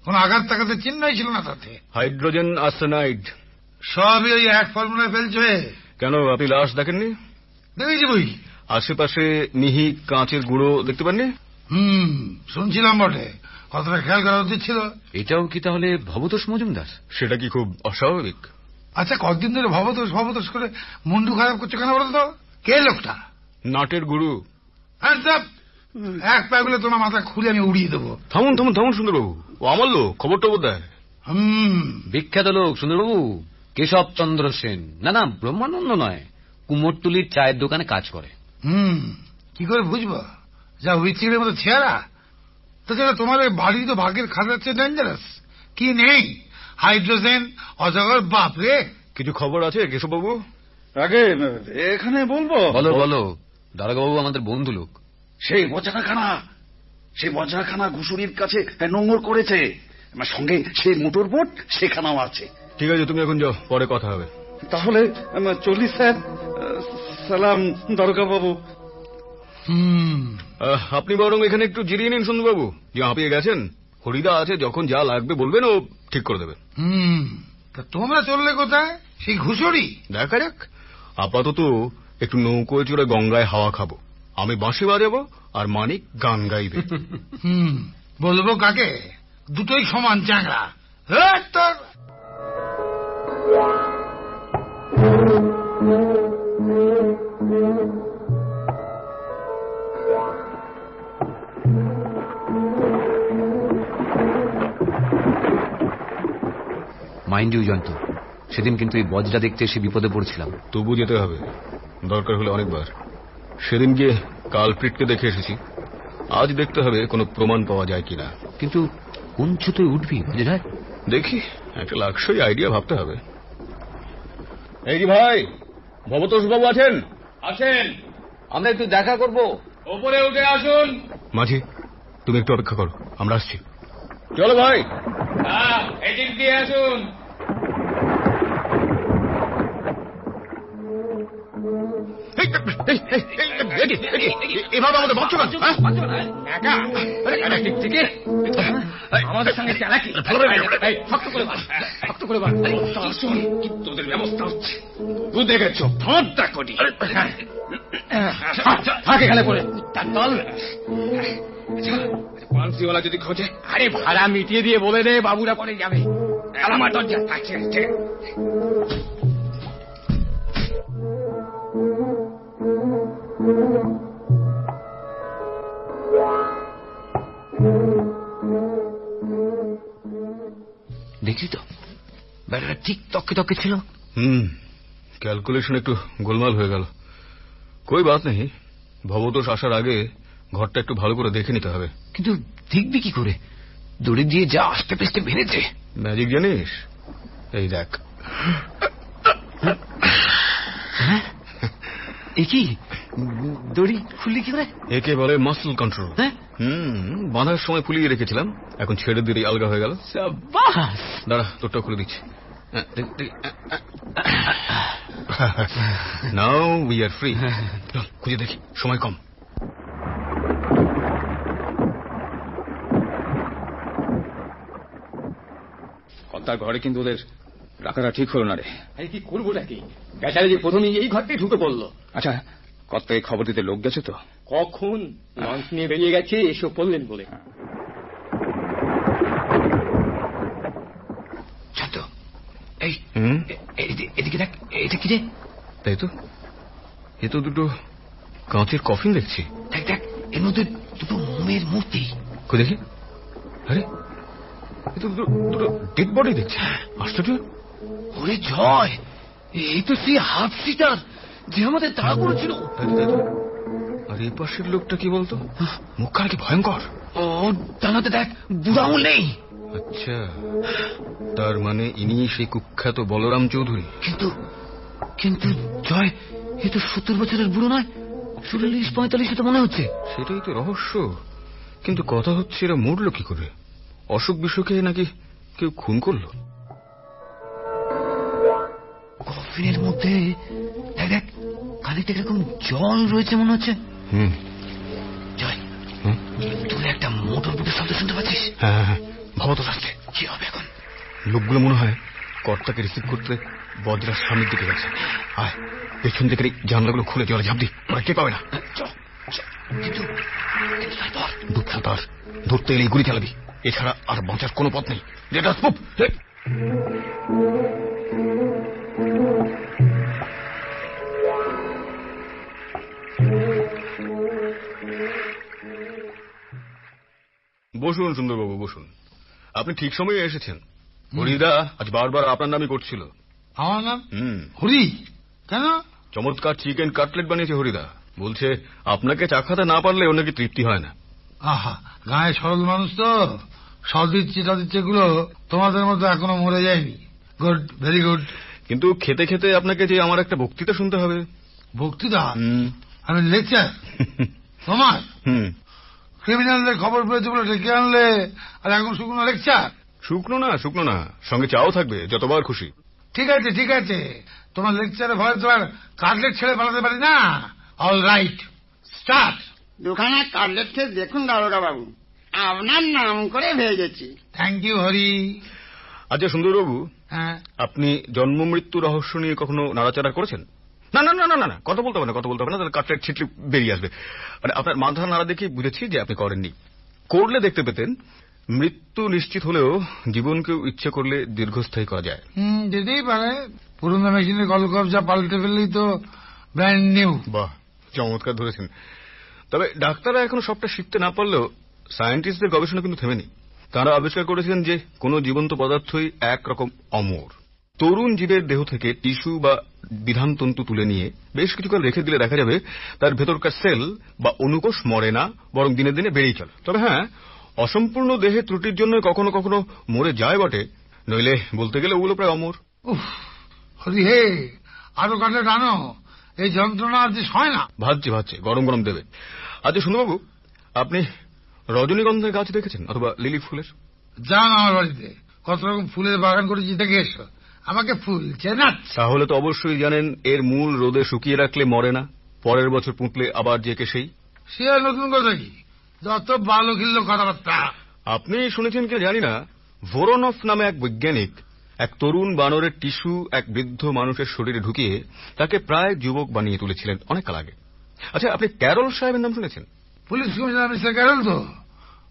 কোন আঘাত টাকাতে চিহ্নই ছিল না তাতে। Hydrogen arsenide. সবই ওই এক ফর্মুলায় ফেলছে কেন আপনি লাশ দেখেননি? দেখেছি বই। আশেপাশে মিহি কাঁচের গুঁড়ো দেখতে পাননি? হুম শুনছিলাম বটে। কতটা খেয়াল করা উচিত ছিল। এটাও কি তাহলে ভবতোষ মজুমদার? সেটা কি খুব অস্বাভাবিক? আচ্ছা কতদিন ধরে ভবতোষ ভবতোষ করে মুন্ডু খারাপ করছে কেন বলতো? কে লোকটা? নাটের গুরু হ্যাঁ চাপ। এক পাগুলো তোমার মাথা খুলে আমি উড়িয়ে দেবো। থামুন থামুন থামুন সুন্দরবাবু। ও আমার লোক খবর টবর দেয়। হুম। বিখ্যাত লোক সুন্দরবাবু। কেশব চন্দ্র সেন। না না ব্রহ্মানন্দ নয়। কুমোরটুলির চায়ের দোকানে কাজ করে। হুম। কি করে বুঝব? যা হুইচিড়ের মতো চেহারা। তাছাড়া তোমার ওই বাড়ি তো ভাগের খাতার চেয়ে ডেঞ্জারাস কি নেই? হাইড্রোজেন? অজগর? বাপরে কিছু খবর আছে কেশববাবু? আগে এখানে বলব? বলো বলো। দারোগাবু আমাদের বন্ধু লোক। সেই মোচাখানা সেই বজরাখানা ঘুষুরির কাছে নোংর করেছে। আমার সঙ্গে সে মোটর বোট সেখানেও আছে। ঠিক আছে তুমি এখন যাও পরে কথা হবে। তাহলে আম, চলি স্যার সালাম দরগা বাবু হুম আহ, আপনি বরং এখানে একটু জিরিয়ে নিন সুন্দরবাবু। যে হাঁপিয়ে গেছেন হরিদা আছে যখন যা লাগবে বলবেন ও ঠিক করে দেবে। হুম তা তোমরা চললে কোথায়? সেই ঘুষড়ি দেখা যাক। আপাতত একটু নৌকোয় চড়ে গঙ্গায় হাওয়া খাব। আমি বাঁশি বাজাবো আর মানিক গান গাইবে। (laughs) বলব কাকে? দুটোই সমান হ্যাঁ, তোর মাইন্ড ইউ জয়ন্ত সেদিন কিন্তু এই বজরা দেখতে এসে বিপদে পড়ছিলাম। তবু যেতে হবে। দরকার হলে অনেকবার। সেদিন গিয়ে কালপ্রিটকে দেখে এসেছি। আজ দেখতে হবে কোনো প্রমাণ পাওয়া যায় কিনা। কিন্তু কোন ছুতোয় উঠবি বুঝে দেখি একটা লাক্সই আইডিয়া ভাবতে হবে। এই যে ভাই ভবতোষ বাবু আছেন? আসেন। আমরা একটু দেখা করব। ওপরে উঠে আসুন। মাঝি তুমি একটু অপেক্ষা করো আমরা আসছি। চলো ভাই। হ্যাঁ এদিক দিয়ে আসুন। এভাবে আমাদের কেন, হ্যাঁ? একা? থেকে আমাদের সঙ্গে চালাকি শক্ত করে শক্ত করে তোদের ব্যবস্থা হচ্ছে? ফোনটা করি। থাকে গেলে পরে তার দল। পান্সিওয়ালা যদি খোঁজে। আরে ভাড়া মিটিয়ে দিয়ে বলে দে বাবুরা পরে যাবে। আমার দরজা। আছে দেখলি তো? ব্যাটাটা ঠিক তককে তককে ছিল। হুম ক্যালকুলেশন একটু গোলমাল হয়ে গেল। কই বাত নেই ভবতোষ আসার আগে ঘরটা একটু ভালো করে দেখে নিতে হবে। কিন্তু দেখবি কি করে? দড়ি দিয়ে যা আস্তে পেস্তে ভেঙেছে ম্যাজিক জানিস? এই দেখ। এ কি? দড়ি খুললি কি করে? একে বলে মাসল কন্ট্রোল হ্যাঁ? হুম বাঁধার সময় ফুলিয়ে রেখেছিলাম এখন ছেড়ে দিলেই আলগা হয়ে গেল। দাঁড়া তোরটা খুলে দিচ্ছি। নাও উই আর ফ্রি খুঁজে দেখি সময় কম। কর্তার ঘরে কিন্তু ওদের রাখাটা ঠিক হলো না রে। কি করব নাকি? বেচারে যে প্রথমে এই ঘরটাই ঢুকে পড়ল। আচ্ছা কর্তাকে খবর দিতে লোক গেছে তো? কখন? লঞ্চ নিয়ে বেরিয়ে গেছে এসব বললেন বলে। এই এদিকে- এদিকে দেখ এটা কি রে? তাই তো। এ তো দুটো কাঁচের কফিন দেখছি। দেখ দেখ এর মধ্যে দুটো মোমের মূর্তি। দেখি আরে এ তো দুটো দুটো ডেড বডি দেখছি। আশ্চর্য। ওরে জয় এই তো সেই হাফ সিটার যে আমাদের তাড়া করেছিল। আর এই পাশের লোকটা কি বলতো? মুখখানা কি ভয়ঙ্কর। ও জানাতে দেখ বুড়া আঙুল নেই। আচ্ছা তার মানে ইনি সেই কুখ্যাত বলরাম চৌধুরী। কিন্তু কিন্তু জয় এ তো সত্তর বছরের বুড়ো নয় চল্লিশ পঁয়তাল্লিশ তো মনে হচ্ছে। সেটাই তো রহস্য। কিন্তু কথা হচ্ছে এরা মরলো কি করে? অসুখ বিসুখে নাকি কেউ খুন করল? কফিনের মধ্যে দেখ দেখ খানিকটা এরকম জল রয়েছে মনে হচ্ছে? হুম। জয়? তুই একটা মোটর বুটের শব্দ শুনতে পাচ্ছিস? হ্যাঁ হ্যাঁ, হ্যাঁ। ভবত আসছে। কি হবে এখন? লোকগুলো মনে হয় কর্তাকে রিসিভ করতে বজ্রার সামনের দিকে গেছে আয় পেছন দিকে জানলাগুলো খুলে জলে ঝাঁপ দি। ওরা কে পাবে না? তার ধরতে এলে গুলি চালাবি। এছাড়া আর বাঁচার কোনো পথ নেই। যেটা স্পুপ বসুন সুন্দরবাবু বসুন। আপনি ঠিক সময়ে এসেছেন। হরিদা আজ বারবার আপনার নামই করছিল। আমার নাম? হরি? কেন? চমৎকার চিকেন কাটলেট বানিয়েছে হরিদা। বলছে আপনাকে চাখাতে না পারলে ওর নাকি তৃপ্তি হয় না। আহা গায়ে সরল মানুষ তো। সদিচ্ছে টদিচ্ছে গুলো তোমাদের মতো এখনও মরে যায়নি। Good very good. কিন্তু খেতে খেতে আপনাকে যে আমার একটা বক্তৃতা শুনতে হবে। বক্তৃতা? আমি লেকচার? (laughs) তোমার? ক্রিমিনালদের খবর পেয়েছে বলে ডেকে আনলে আর এখন শুকনো লেকচার? শুকনো না শুকনো না। সঙ্গে চাও থাকবে যতবার খুশি। ঠিক আছে ঠিক আছে। তোমার লেকচারে ভয় তো আর কাটলেট ছেড়ে পালাতে পারি না? অল রাইট স্টার্ট দুখানা কাটলেট খেয়ে দেখুন দারোগা বাবু। আপনার নাম করে ভেজেছি থ্যাংক ইউ হরি। আচ্ছা সুন্দরবাবু হ্যাঁ। আপনি জন্ম মৃত্যু রহস্য নিয়ে কখনো নাড়াচাড়া করেছেন? না না না না না কথা বলতে হবে না কথা বলতে হবে না তাহলে কাটলেট ছিটলে বেরিয়ে আসবে। মানে আপনার মাথা নাড়া দেখে বুঝেছি যে আপনি করেননি। করলে দেখতে পেতেন মৃত্যু নিশ্চিত হলেও জীবনকেও ইচ্ছে করলে দীর্ঘস্থায়ী করা যায়। যেতেই পারে। পুরোনো মেশিনের কলকবজা পাল্টে ফেললেই তো ব্র্যান্ড নিউ বাহ চমৎকার ধরেছেন। তবে ডাক্তাররা এখনও সবটা শিখতে না পারলেও সায়েন্টিস্টদের গবেষণা কিন্তু থেমেনি তারা আবিষ্কার করেছেন যে কোনো জীবন্ত পদার্থই একরকম অমর। তরুণ জীবের দেহ থেকে টিস্যু বা বিধানতন্তু তুলে নিয়ে বেশ কিছুকাল রেখে দিলে দেখা যাবে তার ভেতরকার সেল বা অনুকোষ মরে না বরং দিনে দিনে বেড়েই চলে। তবে হ্যাঁ অসম্পূর্ণ দেহে ত্রুটির জন্য কখনো কখনো মরে যায় বটে। নইলে বলতে গেলে ওগুলো প্রায় অমর। উফ হরি হে আরও কাটলেট আনো এই যন্ত্রণা আর যে হয় না। ভাবছি ভাবছি গরম গরম দেবে। আচ্ছা শুনুবাবু আপনি রজনীগন্ধার গাছ দেখেছেন অথবা লিলি ফুলের? যান আমার বাড়িতে। কত রকম ফুলের বাগান করেছি দেখে এসো। আমাকে ফুল চেনাচ্ছে। তাহলে তো অবশ্যই জানেন এর মূল রোদে শুকিয়ে রাখলে মরে না পরের বছর পুঁতলে আবার যে কে সেই। সে আর নতুন কথা কি? যত ভালো খিল্ল কথাবার্তা। আপনি শুনেছেন কি জানি না ভোরনফ নামে এক বৈজ্ঞানিক এক তরুণ বানরের টিস্যু এক বৃদ্ধ মানুষের শরীরে ঢুকিয়ে তাকে প্রায় যুবক বানিয়ে তুলেছিলেন অনেক কাল আগে। আচ্ছা আপনি ক্যারল সাহেবের নাম শুনেছেন? পুলিশ কমিশনার মিস্টার ক্যারল তো?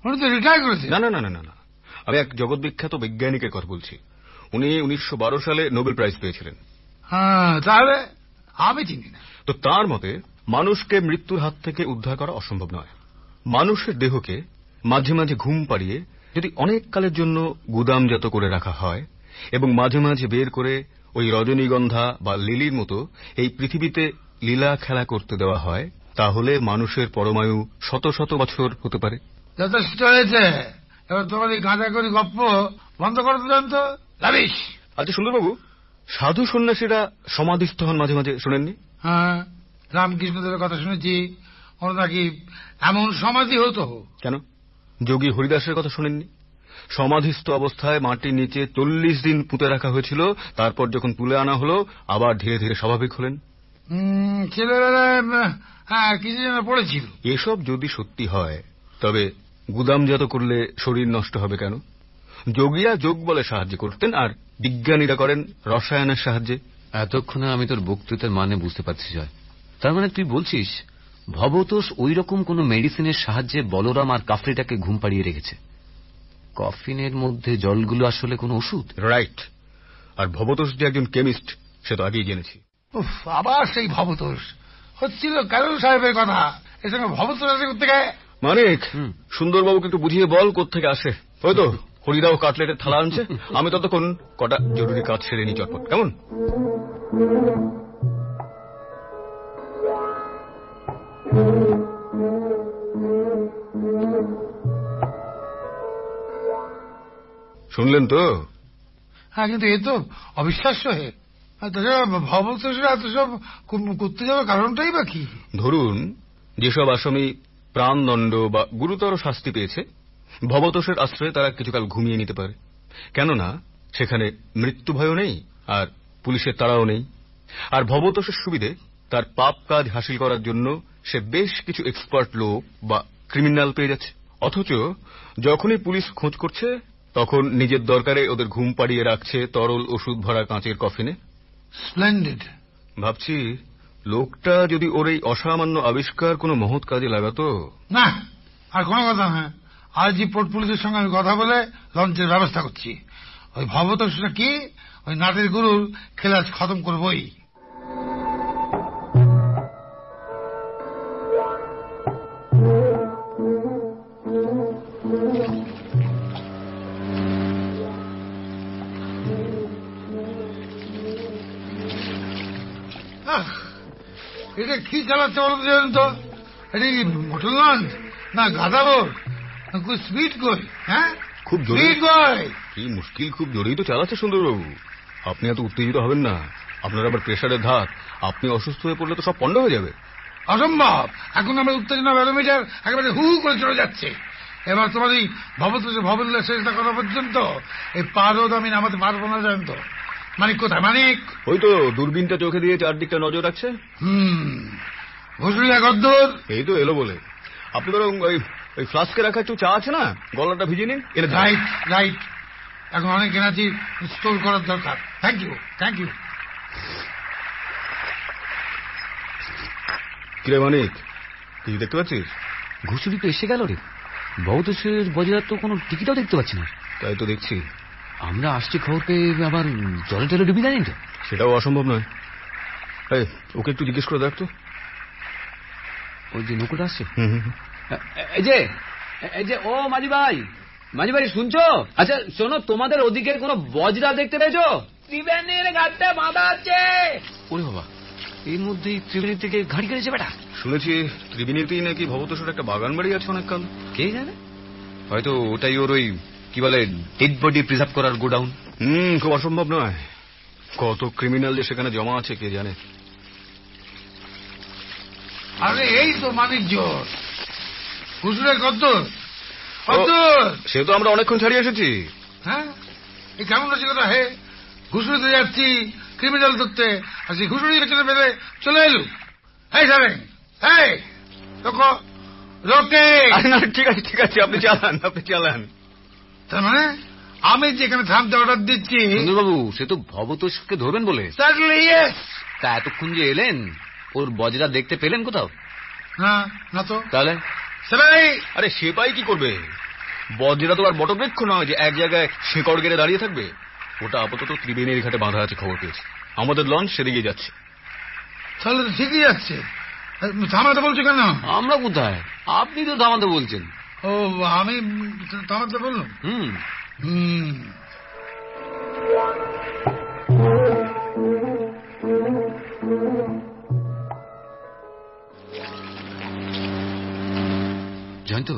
উনি তো রিটায়ার করেছে না না না না না না। আমি এক জগৎ বিখ্যাত বৈজ্ঞানিকের কথা বলছি। উনি উনিশশো বারো সালে নোবেল প্রাইজ পেয়েছিলেন। হ্যাঁ তাহলে আমি চিনি না। তো তার মতে মানুষকে মৃত্যুর হাত থেকে উদ্ধার করা অসম্ভব নয়। মানুষের দেহকে মাঝে মাঝে ঘুম পাড়িয়ে যদি অনেক কালের জন্য গুদামজাত করে রাখা হয় এবং মাঝে মাঝে বের করে ওই রজনীগন্ধা বা লিলির মতো এই পৃথিবীতে লীলা খেলা করতে দেওয়া হয় তাহলে মানুষের পরমায়ু শত শত বছর হতে পারে। যথেষ্ট হয়েছে। এবার তোমার এই গাঁজা করি গপ্প বন্ধ তো। রাবিশ আচ্ছা সুন্দরবাবু সাধু সন্ন্যাসীরা সমাধিস্থ হন মাঝে মাঝে শোনেননি? হ্যাঁ রামকৃষ্ণদেবের কথা শুনেছি। ওর নাকি এমন সমাধি হতো। কেন? যোগী হরিদাসের কথা শোনেননি? সমাধিস্থ অবস্থায় মাটির নিচে চল্লিশ দিন পুঁতে রাখা হয়েছিল তারপর যখন তুলে আনা হলো আবার ধীরে ধীরে স্বাভাবিক হলেন। হ্যাঁ কিছু যেন পড়েছিল। এসব যদি সত্যি হয় তবে গুদামজাত করলে শরীর নষ্ট হবে কেন? যোগীরা যোগ বলে সাহায্য করতেন আর বিজ্ঞানীরা করেন রসায়নের সাহায্যে। এতক্ষণে আমি তোর বক্তৃতার মানে বুঝতে পারছি জয়। তার মানে তুই বলছিস ভবতোষ ওই রকম কোন মেডিসিনের সাহায্যে বলরাম আর কাফরিটাকে ঘুম পাড়িয়ে রেখেছে। কফিনের মধ্যে জলগুলো আসলে কোনো ওষুধ? রাইট। আর ভবতোষ যে একজন কেমিস্ট সে তো আগেই জেনেছি। উফ আবার সেই ভবতোষ। হচ্ছিল কারণ সাহেবের কথা। এর সঙ্গে ভবতোষ আছে করতে গায়ে মানিক। সুন্দরবাবুকে একটু বুঝিয়ে বল কোত্থেকে আসে। ওই তো হরিদাও কাটলেটের থালা আনছে আমি ততক্ষণ কটা জরুরি কাজ সেরে নি চটপট। কেমন? শুনলেন তো? হ্যাঁ কিন্তু এ তো অবিশ্বাস্য হে। ভবতোষের এত সব করতে যাওয়ার কারণটাই বা কি? ধরুন যেসব আসামি প্রাণদণ্ড বা গুরুতর শাস্তি পেয়েছে ভবতোষের আশ্রয়ে তারা কিছুকাল ঘুমিয়ে নিতে পারে। কেননা সেখানে মৃত্যু ভয়ও নেই আর পুলিশের তাড়াও নেই। আর ভবতোষের সুবিধে তার পাপ কাজ হাসিল করার জন্য সে বেশ কিছু এক্সপার্ট লোক বা ক্রিমিনাল পেয়ে যাচ্ছে। অথচ যখনই পুলিশ খোঁজ করছে তখন নিজের দরকারে ওদের ঘুম পাড়িয়ে রাখছে তরল ওষুধ ভরা কাঁচের কফিনে। স্প্লেন্ডেড। ভাবছি লোকটা যদি ওর এই অসামান্য আবিষ্কার কোনো মহৎ কাজে লাগাতো। না আর কোনো কথা আজই পোর্ট পুলিশের সঙ্গে আমি কথা বলে লঞ্চের ব্যবস্থা করছি। ওই ভবতোষটা কি? ওই নাটের গুরুর খেলাজ খতম করবই। এটা কি চালাচ্ছে বলুন তো? এটা কি মোটর লঞ্চ? না গাদা বোট? না খুব স্পিড কই হ্যাঁ? খুব জোরে স্পিড কি মুশকিল খুব জোরেই তো চালাচ্ছে সুন্দরবাবু। আপনি এত উত্তেজিত হবেন না। আপনার আবার প্রেশারের ধাত আপনি অসুস্থ হয়ে পড়লে তো সব পণ্ড হয়ে যাবে। অসম্ভব! এখন আমার উত্তেজনা ব্যারোমিটার একেবারে হু করে চলে যাচ্ছে। এবার তোমার এই ভবতোষে ভবনলে শেষটা করা পর্যন্ত? এই পারদ আমি নামাতে পারব না জানেন তো মানিক কোথায় মানিক? ওই তো দূরবীনটা চোখে দিয়ে চারদিকটা নজর রাখছে। হুম ঘুষুরিয়া গদ্দর। এই তো এলো বলে। আপনি বরং ওই ওই ফ্লাস্কে রাখা একটু চা আছে না? গলাটা ভিজে নিন। দিন। রাইট রাইট এখন অনেক এনার্জি স্টোর করার দরকার। থ্যাংক ইউ থ্যাংক ইউ কিরে মানিক কিছু দেখতে পাচ্ছিস? ঘুষুরি তো এসে গেল রে। ভবতোষের বজরার তো কোনো টিকিটও দেখতে পাচ্ছি না। তাই তো দেখছি। আমরা আসছি খবর পেয়ে আবার জলে টলে ডুবি জানি তো? সেটাও অসম্ভব নয়। এই ওকে একটু জিজ্ঞেস করে দেখ তো। ওই যে নৌকোটা আসছে? হুম হুম হুম। যে এই যে ও মাঝি ভাই মাঝি ভাই শুনছো আচ্ছা শোনো তোমাদের ওদিকের কোনো বজরা দেখতে পেয়েছ ত্রিবেণীর আছে ওরে বাবা থেকে বেটা শুনেছি ত্রিবেণীতেই নাকি ভবতোষের একটা বাগান বাড়ি আছে অনেককাল কে জানে হয়তো ওটাই ওর ওই কি বলে ডেড বডি প্রিজার্ভ করার গোডাউন হুম খুব অসম্ভব নয় কত ক্রিমিনাল যে সেখানে জমা আছে কে জানে আরে এই তো মানিক জোর গদ্দর গদ্দর সে তো আমরা অনেকক্ষণ ছাড়িয়ে এসেছি। হ্যাঁ? এই কেমন আছে কথা? হে ঘুষুরিতে যাচ্ছি ক্রিমিনাল ধরতে। আর সেই ঘুষুরির পেছনে বেঁধে চলে এলু। এই সারে এই ঠিক আছে ঠিক আছে আপনি চালান আপনি চালান। তার মানে আমি যেখানে থামতে অর্ডার দিচ্ছি। সুন্দরবাবু সে তো ভবতোষকে ধরবেন বলে। তা এতক্ষণ যে এলেন ওর বজরা দেখতে পেলেন কোথাও? না না তো। তাহলে? সেটাই আরে সেপাই কি করবে? বজ্রা তো আর বটবৃক্ষ নয় যে এক জায়গায় শেকড় গেড়ে দাঁড়িয়ে থাকবে। ওটা আপাতত ত্রিবেণীর ঘাটে বাঁধা আছে খবর পেয়েছি। আমাদের লঞ্চ সেদিকে যাচ্ছে। তাহলে তো ঠিকই যাচ্ছে। থামাতে বলছো কেন? আমরা কোথায়? আপনি তো থামাতে বলছেন। ও আমি থামাতে বললাম? হুম। হুম। জয়ন্ত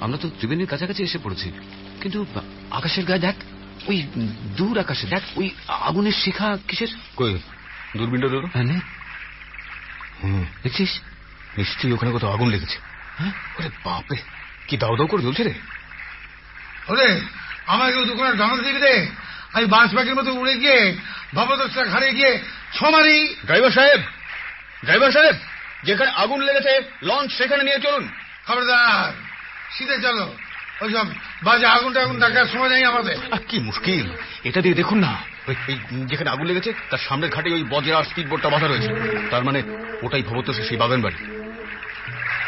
আমরা তো ত্রিবেণীর কাছাকাছি এসে পড়েছি। কিন্তু আকাশের গায়ে দেখ ওই দূর আকাশে দেখ ওই আগুনের শিখা কিসের? কই? দূরবীনটা ধরো। হ্যাঁ দেখছিস? নিশ্চয়ই ওখানে কোথাও আগুন লেগেছে। হ্যাঁ? ওরে বাপরে কি দাও দাও করে জ্বলছে রে। ওরে আমাকে দোকানের জানাতে দিবি রে আমি বাঁশ পাখির মতো উড়ে গিয়ে ভবদস্তা ঘাড়ে গিয়ে ছমারি। ড্রাইভার সাহেব ড্রাইভার সাহেব যেখানে আগুন লেগেছে লঞ্চ সেখানে নিয়ে চলুন। খবরদার সিধে চলো। ওইসব বাজে আগুন টাগুন সময় নেই আমাদের। কি মুশকিল। এটা দিয়ে দেখুন না। ওই যেখানে আগুন লেগেছে তার সামনের ঘাটে ওই বজ্রা আর স্পিড বোটটা বাঁধা রয়েছে। তার মানে ওটাই ভবতোষে সেই বাগান বাড়ি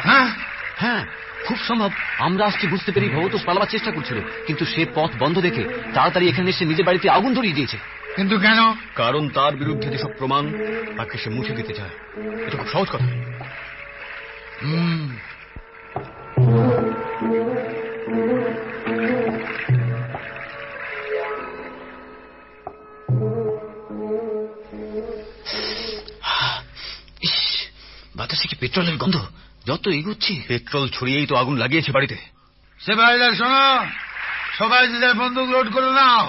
হ্যাঁ? হ্যাঁ খুব সম্ভব। আমরা আসছি বুঝতে পেরে ভবতোষ পালাবার চেষ্টা করছিল। কিন্তু সে পথ বন্ধ দেখে তাড়াতাড়ি এখানে এসে নিজের বাড়িতে আগুন ধরিয়ে দিয়েছে। কিন্তু কেন? কারণ তার বিরুদ্ধে যেসব প্রমাণ তাকে সে মুছে দিতে চায়। এটা খুব সহজ কথা। হুম বাতাসে কি পেট্রোলের গন্ধ যত এগুচ্ছি। পেট্রোল ছড়িয়েই তো আগুন লাগিয়েছে বাড়িতে। সে শোনো। সবাই নিজের বন্দুক লোড করে নাও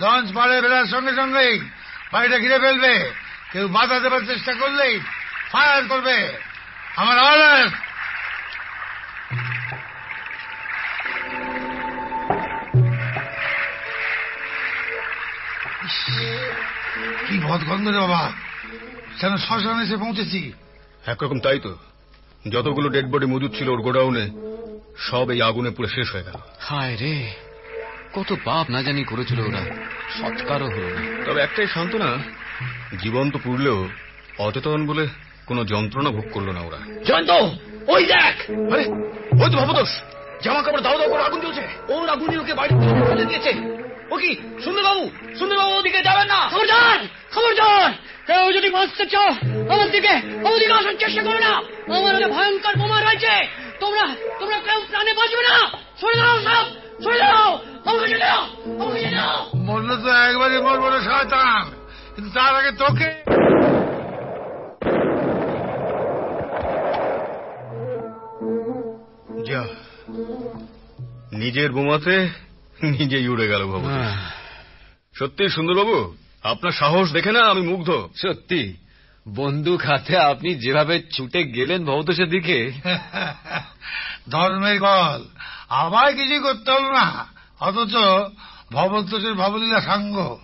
লঞ্চ পাড়ে বেড়ার সঙ্গে সঙ্গেই বাড়িটা ঘিরে ফেলবে। কেউ বাধা দেবার চেষ্টা করলেই ফায়ার করবে। আমার অর্ডার কি ভদ গন্ধ রে বাবা। যেন শ্মশানে এসে পৌঁছেছি। একরকম তাই তো। যতগুলো ডেড বডি মজুদ ছিল ওর গোডাউনে সব এই আগুনে পুরো শেষ হয়ে গেল। হায় রে কত পাপ না জানি করেছিল ওরা। সৎকারও হলো না। তবে একটাই সান্ত্বনা জীবন তো পুড়লেও অচেতন বলে কোনো যন্ত্রণা ভোগ করল না ওরা। জয়ন্ত ওই দেখ! আরে ওই তো ভবদোষ জামা কাপড় দাও দাও করে আগুন জ্বলছে। ওর আগুনে ওকে ফেলে দিয়েছে। ও কি? সুন্দরবাবু সুন্দরবাবু ওদিকে যাবেন না? খবরদার খবরদার। কেউ যদি বাঁচতে চাও আমার দিকে ওদিকে আসার চেষ্টা করো না। আমার একটা ভয়ঙ্কর বোমা রয়েছে। তোমরা তোমরা কেউ প্রাণে বাঁচবে না। সরে দাও সব সরে দাও আমাকে দাও আমাকে দাও। মরলে তো একবারই মরবো রে শয়তান। কিন্তু তার আগে তোকে যা নিজের বোমাতে (laughs) নিজেই উড়ে গেল ভবদোষ সত্যি সুন্দরবাবু? আপনার সাহস দেখে না আমি মুগ্ধ। সত্যি বন্দুক হাতে আপনি যেভাবে ছুটে গেলেন ভবতোষের দিকে (laughs) ধর্মের কল আবার কিছু করতে হল না। অথচ ভবতোষের ভবলীলা সাঙ্গ।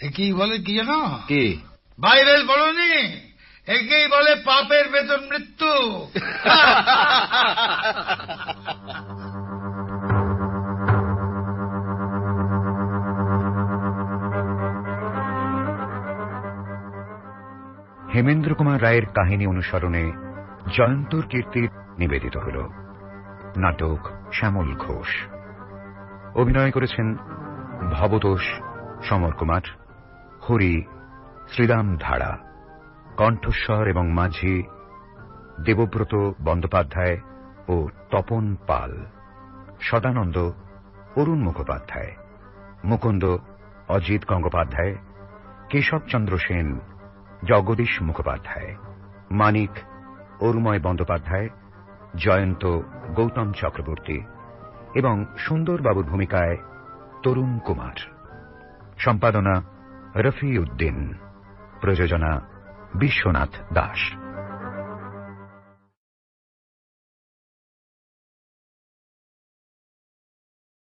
একেই বলে কি জানো কে? বাইরের বলনি? একেই বলে পাপের বেতন মৃত্যু। (laughs) হেমেন্দ্র কুমার রায়ের কাহিনী অনুসরণে জয়ন্তর কীর্তি নিবেদিত হল। নাটক শ্যামল ঘোষ। অভিনয় করেছেন ভবতোষ সমর কুমার, হরি শ্রীরাম ধারা কণ্ঠস্বর এবং মাঝি দেবব্রত বন্দ্যোপাধ্যায় ও তপন পাল, সদানন্দ অরুণ মুখোপাধ্যায়, মুকুন্দ অজিত গঙ্গোপাধ্যায়, কেশবচন্দ্র সেন জগদীশ মুখোপাধ্যায়, মানিক অরুময় বন্দ্যোপাধ্যায়, জয়ন্ত গৌতম চক্রবর্তী এবং সুন্দরবাবুর ভূমিকায় তরুণ কুমার। সম্পাদনা রফি উদ্দিন প্রযোজনা বিশ্বনাথ দাস।